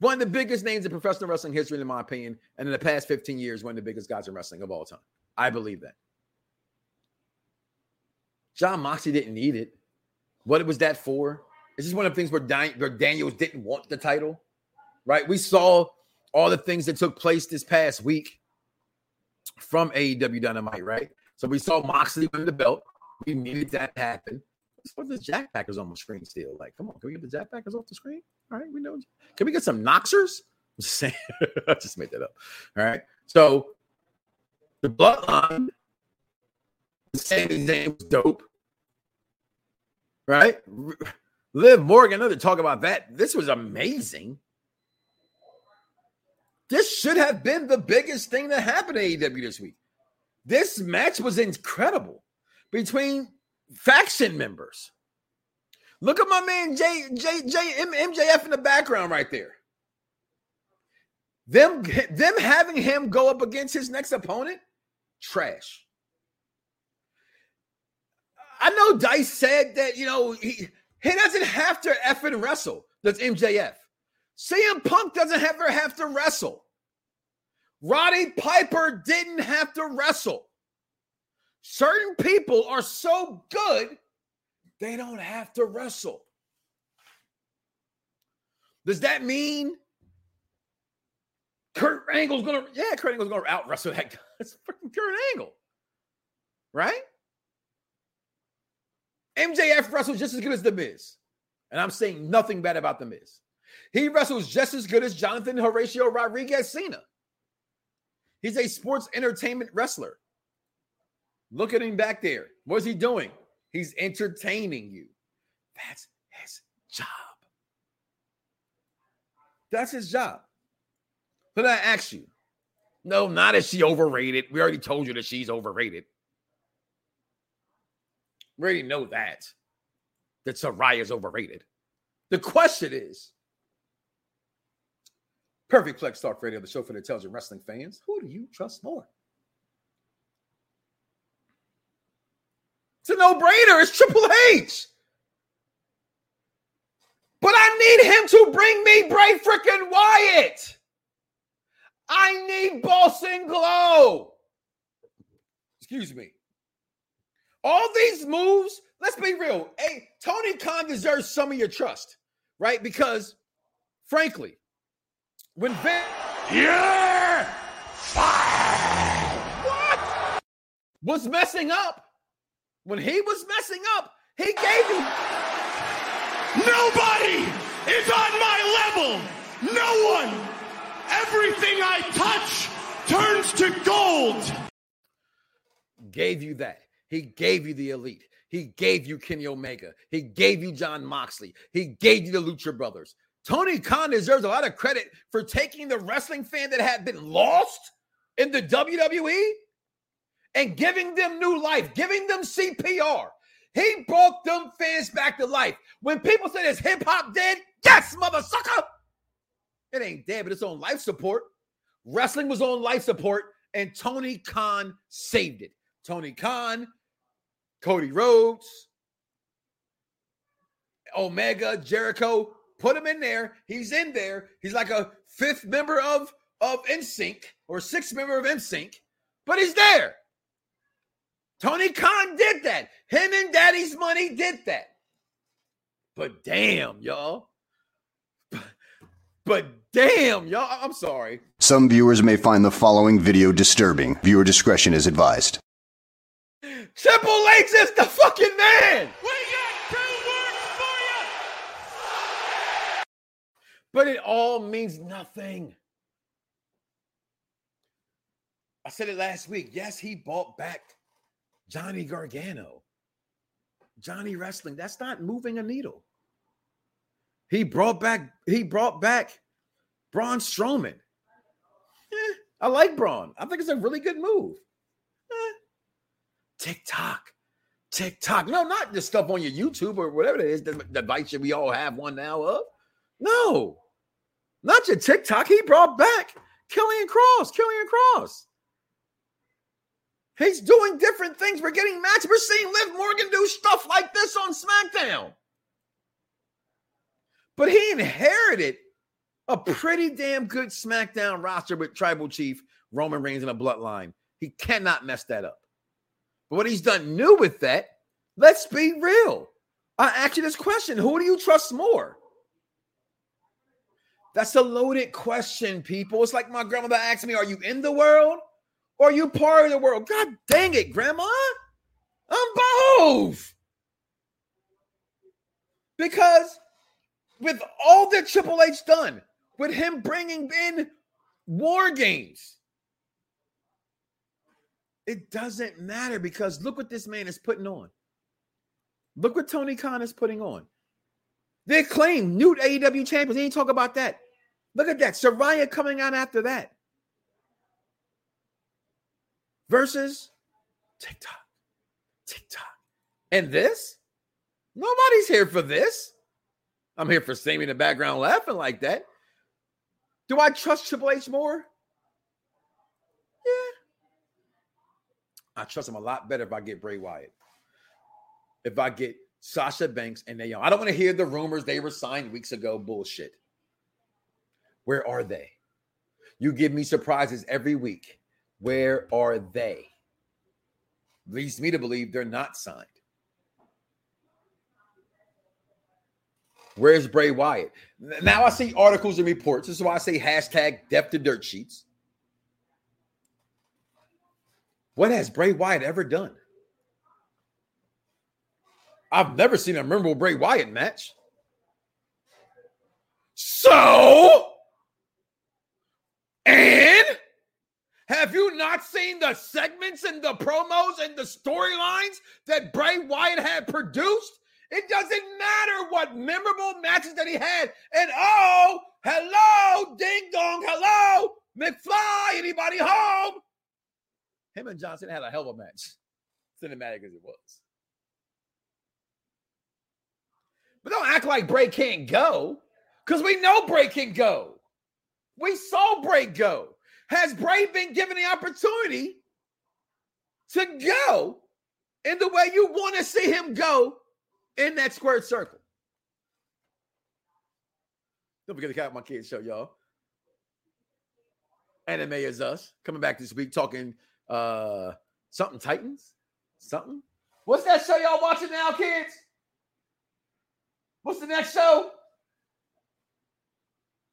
One of the biggest names in professional wrestling history, in my opinion, and in the past 15 years, one of the biggest guys in wrestling of all time. I believe that. Jon Moxley didn't need it. What was that for? Is this one of the things where, Dan- where Daniels didn't want the title? Right? We saw all the things that took place this past week from AEW Dynamite, right? So we saw Moxley win the belt. We needed that to happen. Put the Jackpackers on the screen still. Like, come on, can we get the Jackpackers off the screen? All right, we know. Can we get some Noxers? I'm just saying. I just made that up. All right. So the bloodline, Sami Zayn was dope. Right? Liv Morgan, another talk about that. This was amazing. This should have been the biggest thing that happened to AEW this week. This match was incredible between faction members. Look at my man J, J, J, M, MJF in the background right there. Them, them having him go up against his next opponent, trash. I know Dice said that, you know, he, he doesn't have to effing wrestle. That's MJF. CM Punk doesn't ever have to wrestle. Roddy Piper didn't have to wrestle. Certain people are so good, they don't have to wrestle. Does that mean Kurt Angle's gonna? Yeah, Kurt Angle's gonna out wrestle that guy. It's freaking Kurt Angle, right? MJF wrestles just as good as The Miz. And I'm saying nothing bad about The Miz. He wrestles just as good as Jonathan Horatio Rodriguez Cena. He's a sports entertainment wrestler. Look at him back there. What's he doing? He's entertaining you. That's his job. That's his job. But I ask you, no, not is she overrated. We already told you that she's overrated. We already know that. That Saraya's overrated. The question is Perfect Plex Talk Radio, the show for the intelligent wrestling fans. Who do you trust more? It's a no brainer. It's Triple H. But I need him to bring me Bray freaking Wyatt. I need Boss and Glow. Excuse me. All these moves, let's be real. Hey, Tony Khan deserves some of your trust, right? Because, frankly, when Vince. Yeah! What? Was messing up. When he was messing up, he gave you. Nobody is on my level. No one. Everything I touch turns to gold. Gave you that. He gave you the elite. He gave you Kenny Omega. He gave you Jon Moxley. He gave you the Lucha Brothers. Tony Khan deserves a lot of credit for taking the wrestling fan that had been lost in the WWE and giving them new life, giving them CPR. He brought them fans back to life. When people say this hip hop dead, yes, mother sucker. It ain't dead, but it's on life support. Wrestling was on life support, and Tony Khan saved it. Tony Khan, Cody Rhodes, Omega, Jericho, put him in there. He's in there. He's like a fifth member of of NSYNC or sixth member of NSYNC, but he's there. Tony Khan did that. Him and Daddy's Money did that. But damn, y'all. But damn, y'all. I'm sorry. Some viewers may find the following video disturbing. Viewer discretion is advised. Triple H is the fucking man. But it all means nothing. I said it last week. Yes, he bought back Johnny Gargano. Johnny Wrestling. That's not moving a needle. He brought back, he brought back Braun Strowman. Eh, I like Braun. I think it's a really good move. TikTok. TikTok. No, not the stuff on your YouTube or whatever it is, the device that we all have one now of. No, not your TikTok. He brought back Killian Cross. Killian Cross. He's doing different things. We're getting matches. We're seeing Liv Morgan do stuff like this on SmackDown. But he inherited a pretty damn good SmackDown roster with Tribal Chief, Roman Reigns, and a bloodline. He cannot mess that up. But what he's done new with that, let's be real. I ask you this question Who do you trust more? That's a loaded question, people. It's like my grandmother asked me, Are you in the world or are you part of the world? God dang it, Grandma. I'm both. Because with all that Triple H done, with him bringing in war games, it doesn't matter because look what this man is putting on. Look what Tony Khan is putting on. They claim new AEW champions. They ain't talk about that. Look at that. Saraya coming out after that. Versus TikTok. TikTok. And this? Nobody's here for this. I'm here for Sammy in the background laughing like that. Do I trust Triple H more? Yeah. I trust him a lot better if I get Bray Wyatt. If I get Sasha Banks and Naomi. I don't want to hear the rumors they were signed weeks ago bullshit. Where are they? You give me surprises every week. Where are they? Leads me to believe they're not signed. Where's Bray Wyatt? Now I see articles and reports. This is why I say hashtag death to dirt sheets. What has Bray Wyatt ever done? I've never seen a memorable Bray Wyatt match. So, and have you not seen the segments and the promos and the storylines that Bray Wyatt had produced? It doesn't matter what memorable matches that he had. And oh, hello, ding dong, hello, McFly, anybody home? Him and Johnson had a hell of a match, cinematic as it was. But don't act like Bray can't go, because we know Bray can go. We saw Bray go. Has Bray been given the opportunity to go in the way you want to see him go in that squared circle. Don't forget to catch my kids show, y'all. Anime is us coming back this week talking uh something Titans, something. What's that show y'all watching now, kids? What's the next show?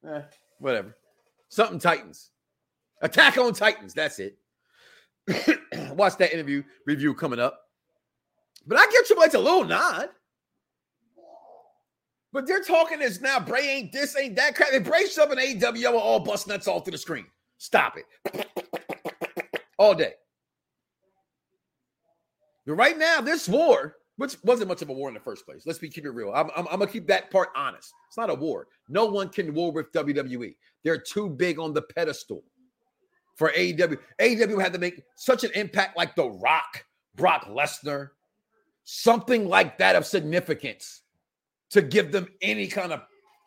Eh, whatever. Something Titans. Attack on Titans. That's it. Watch that interview review coming up. But I give Triple H a little nod. But they're talking as now Bray ain't this, ain't that crap. They Bray an AEW all bust nuts all through the screen. Stop it. All day. But right now, this war, which wasn't much of a war in the first place. Let's be keep it real. I'm, I'm, I'm, gonna keep that part honest. It's not a war. No one can war with WWE. They're too big on the pedestal for AEW. AEW had to make such an impact like The Rock, Brock Lesnar, something like that of significance to give them any kind of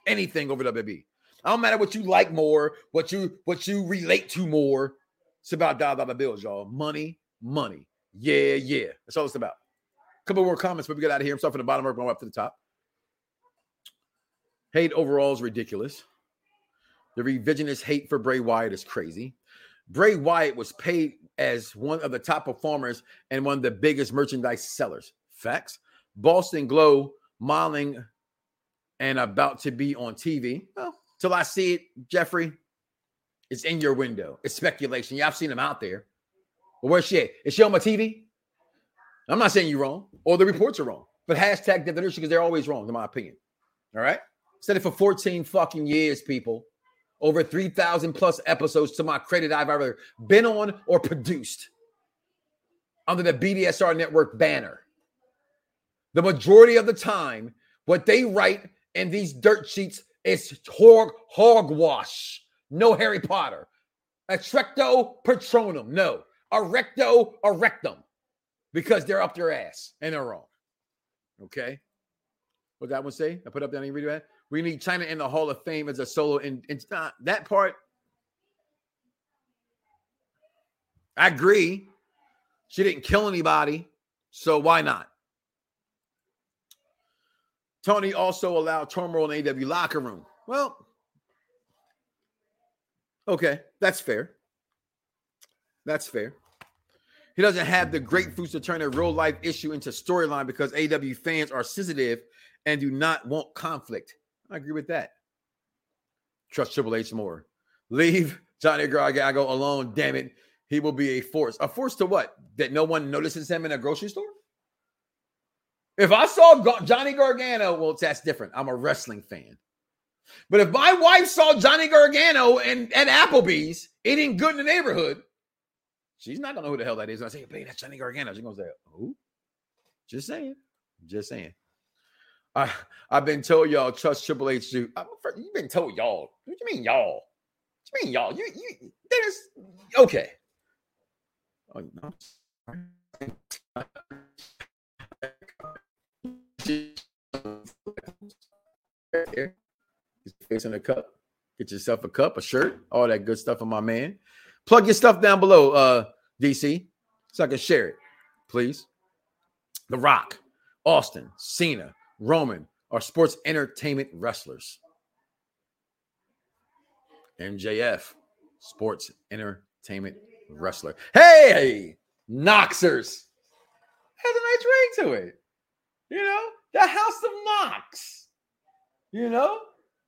anything over WWE. I don't matter what you like more, what you what you relate to more. It's about dollar dollar bills, y'all. Money, money. Yeah, yeah. That's all it's about. A couple more comments, but we get out of here. I'm starting from the bottom, we're going up to the top. Hate overall is ridiculous. The revisionist hate for Bray Wyatt is crazy. Bray Wyatt was paid as one of the top performers and one of the biggest merchandise sellers. Facts. Boss and Glow modeling and about to be on TV. Well, till I see it, Jeffrey, it's in your window. It's speculation. Yeah, I've seen them out there. But where's she at? Is she on my TV? I'm not saying you're wrong or the reports are wrong, but hashtag definition because they're always wrong, in my opinion. All right. Said it for 14 fucking years, people. Over 3,000 plus episodes to my credit I've ever been on or produced under the BDSR network banner. The majority of the time, what they write in these dirt sheets is hog, hogwash. No Harry Potter. Atrecto patronum. No. Erecto erectum. Because they're up their ass and they're wrong. Okay. What that one say? I put up and read that. We need Chyna in the Hall of Fame as a solo. And, and uh, that part, I agree. She didn't kill anybody. So why not? Tony also allowed turmoil in the AEW locker room. Well, okay, that's fair. That's fair. He doesn't have the great grapefruits to turn a real life issue into storyline because AEW fans are sensitive and do not want conflict. I agree with that. Trust Triple H more. Leave Johnny Gargano alone. Damn it. He will be a force. A force to what? That no one notices him in a grocery store? If I saw Johnny Gargano, well, that's different. I'm a wrestling fan. But if my wife saw Johnny Gargano and at Applebee's eating good in the neighborhood, she's not gonna know who the hell that is. And I say, babe, that's Johnny Gargano. She's gonna say, who? Just saying. Just saying. I I've been told y'all trust Triple H. To, you've been told y'all. What do you mean y'all? What you mean y'all? You you there's okay. Oh, no. He's facing a cup. Get yourself a cup, a shirt, all that good stuff for my man. Plug your stuff down below, uh, DC, so I can share it, please. The Rock, Austin, Cena, Roman are sports entertainment wrestlers. MJF, sports entertainment wrestler. Hey, Knoxers. Has a nice ring to it. You know, the House of Knox. You know,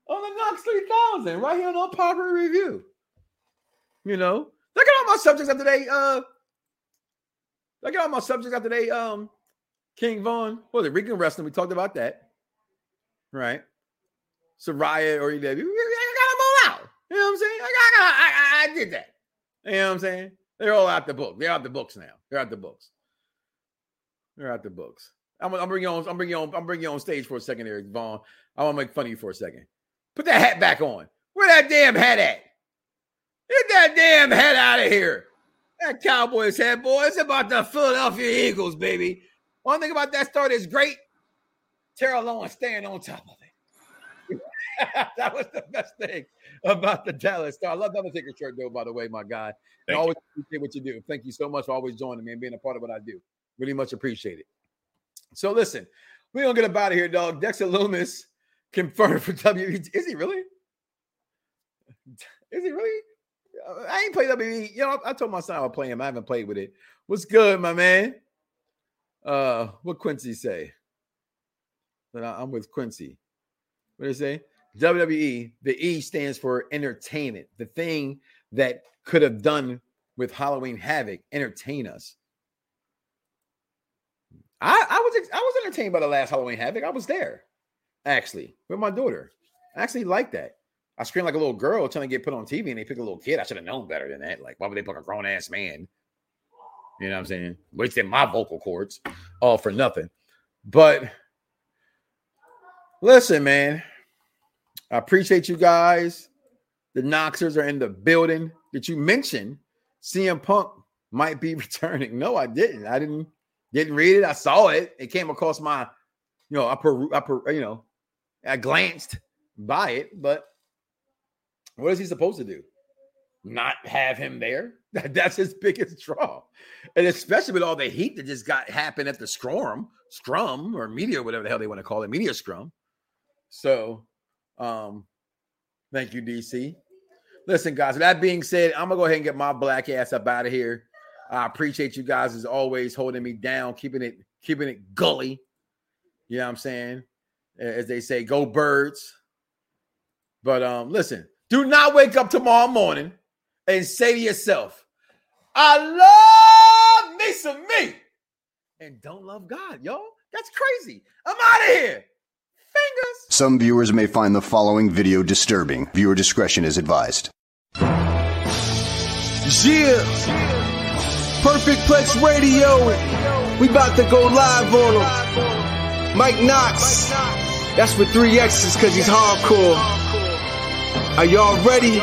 on the Knox 3000, right here on Unpopular Review. You know, look at all my subjects after they, Uh, look at all my subjects after they, Um, King Von, what the? Rican wrestling. We talked about that. Right. Saraya or EW. I got them all out. You know what I'm saying? I, I, I, I did that. You know what I'm saying? They're all out the book. They're out the books now. They're out the books. They're out the books. I'm, I'm bringing you on. I'm bringing you on. I'm bringing you on stage for a second, Eric Vaughn. I want to make fun of you for a second. Put that hat back on. Where that damn hat at? Get that damn hat out of here. That Cowboys hat, boy. It's about the Philadelphia Eagles, baby. One thing about that start is great. Terrell Owens staying on top of it. that was the best thing about the Dallas Star. I love the Undertaker shirt, though, by the way, my guy. I always appreciate what you do. Thank you so much for always joining me and being a part of what I do. Really much appreciated. So listen, we're gonna get up out of here, dog. Dexter Lumis confirmed for WWE. Is he really? Is he really? I ain't played WWE. You know, I told my son I would play him. I haven't played with it. What's good, my man? Uh, what Quincy say? That I'm with Quincy. What did he say? WWE, the E stands for entertainment. The thing that could have done with Halloween Havoc, entertain us. I, I was I was entertained by the last Halloween Havoc. I was there, actually, with my daughter. I actually like that. I scream like a little girl trying to get put on TV, and they pick a little kid. I should have known better than that. Like, why would they pick a grown ass man? You know what I'm saying? Wasting my vocal cords all for nothing. But listen, man, I appreciate you guys. The Knoxers are in the building. Did you mention CM Punk might be returning? No, I didn't. I didn't didn't read it. I saw it. It came across my, you know, I per, I upper, you know, I glanced by it, but what is he supposed to do? Not have him there? That's his biggest draw. And especially with all the heat that just got happened at the scrum, scrum or media, whatever the hell they want to call it, media scrum. So um thank you, DC. listen, guys. That being said, I'm gonna go ahead and get my black ass up out of here. I appreciate you guys as always holding me down, keeping it keeping it gully. You know what I'm saying? As they say, go birds. But um, listen, do not wake up tomorrow morning and say to yourself, I love me some me and don't love God, yo. That's crazy. I'm out of here. Fingers. Some viewers may find the following video disturbing. Viewer discretion is advised. Yeah. Perfect Plex Radio. We about to go live on them. Mike Knoxxx. That's with three X's because he's hardcore. Are y'all ready?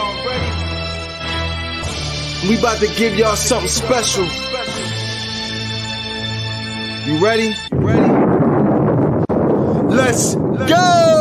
We about to give y'all something special. You ready? Ready? Let's go!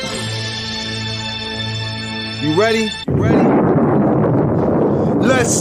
You ready? Ready? Let's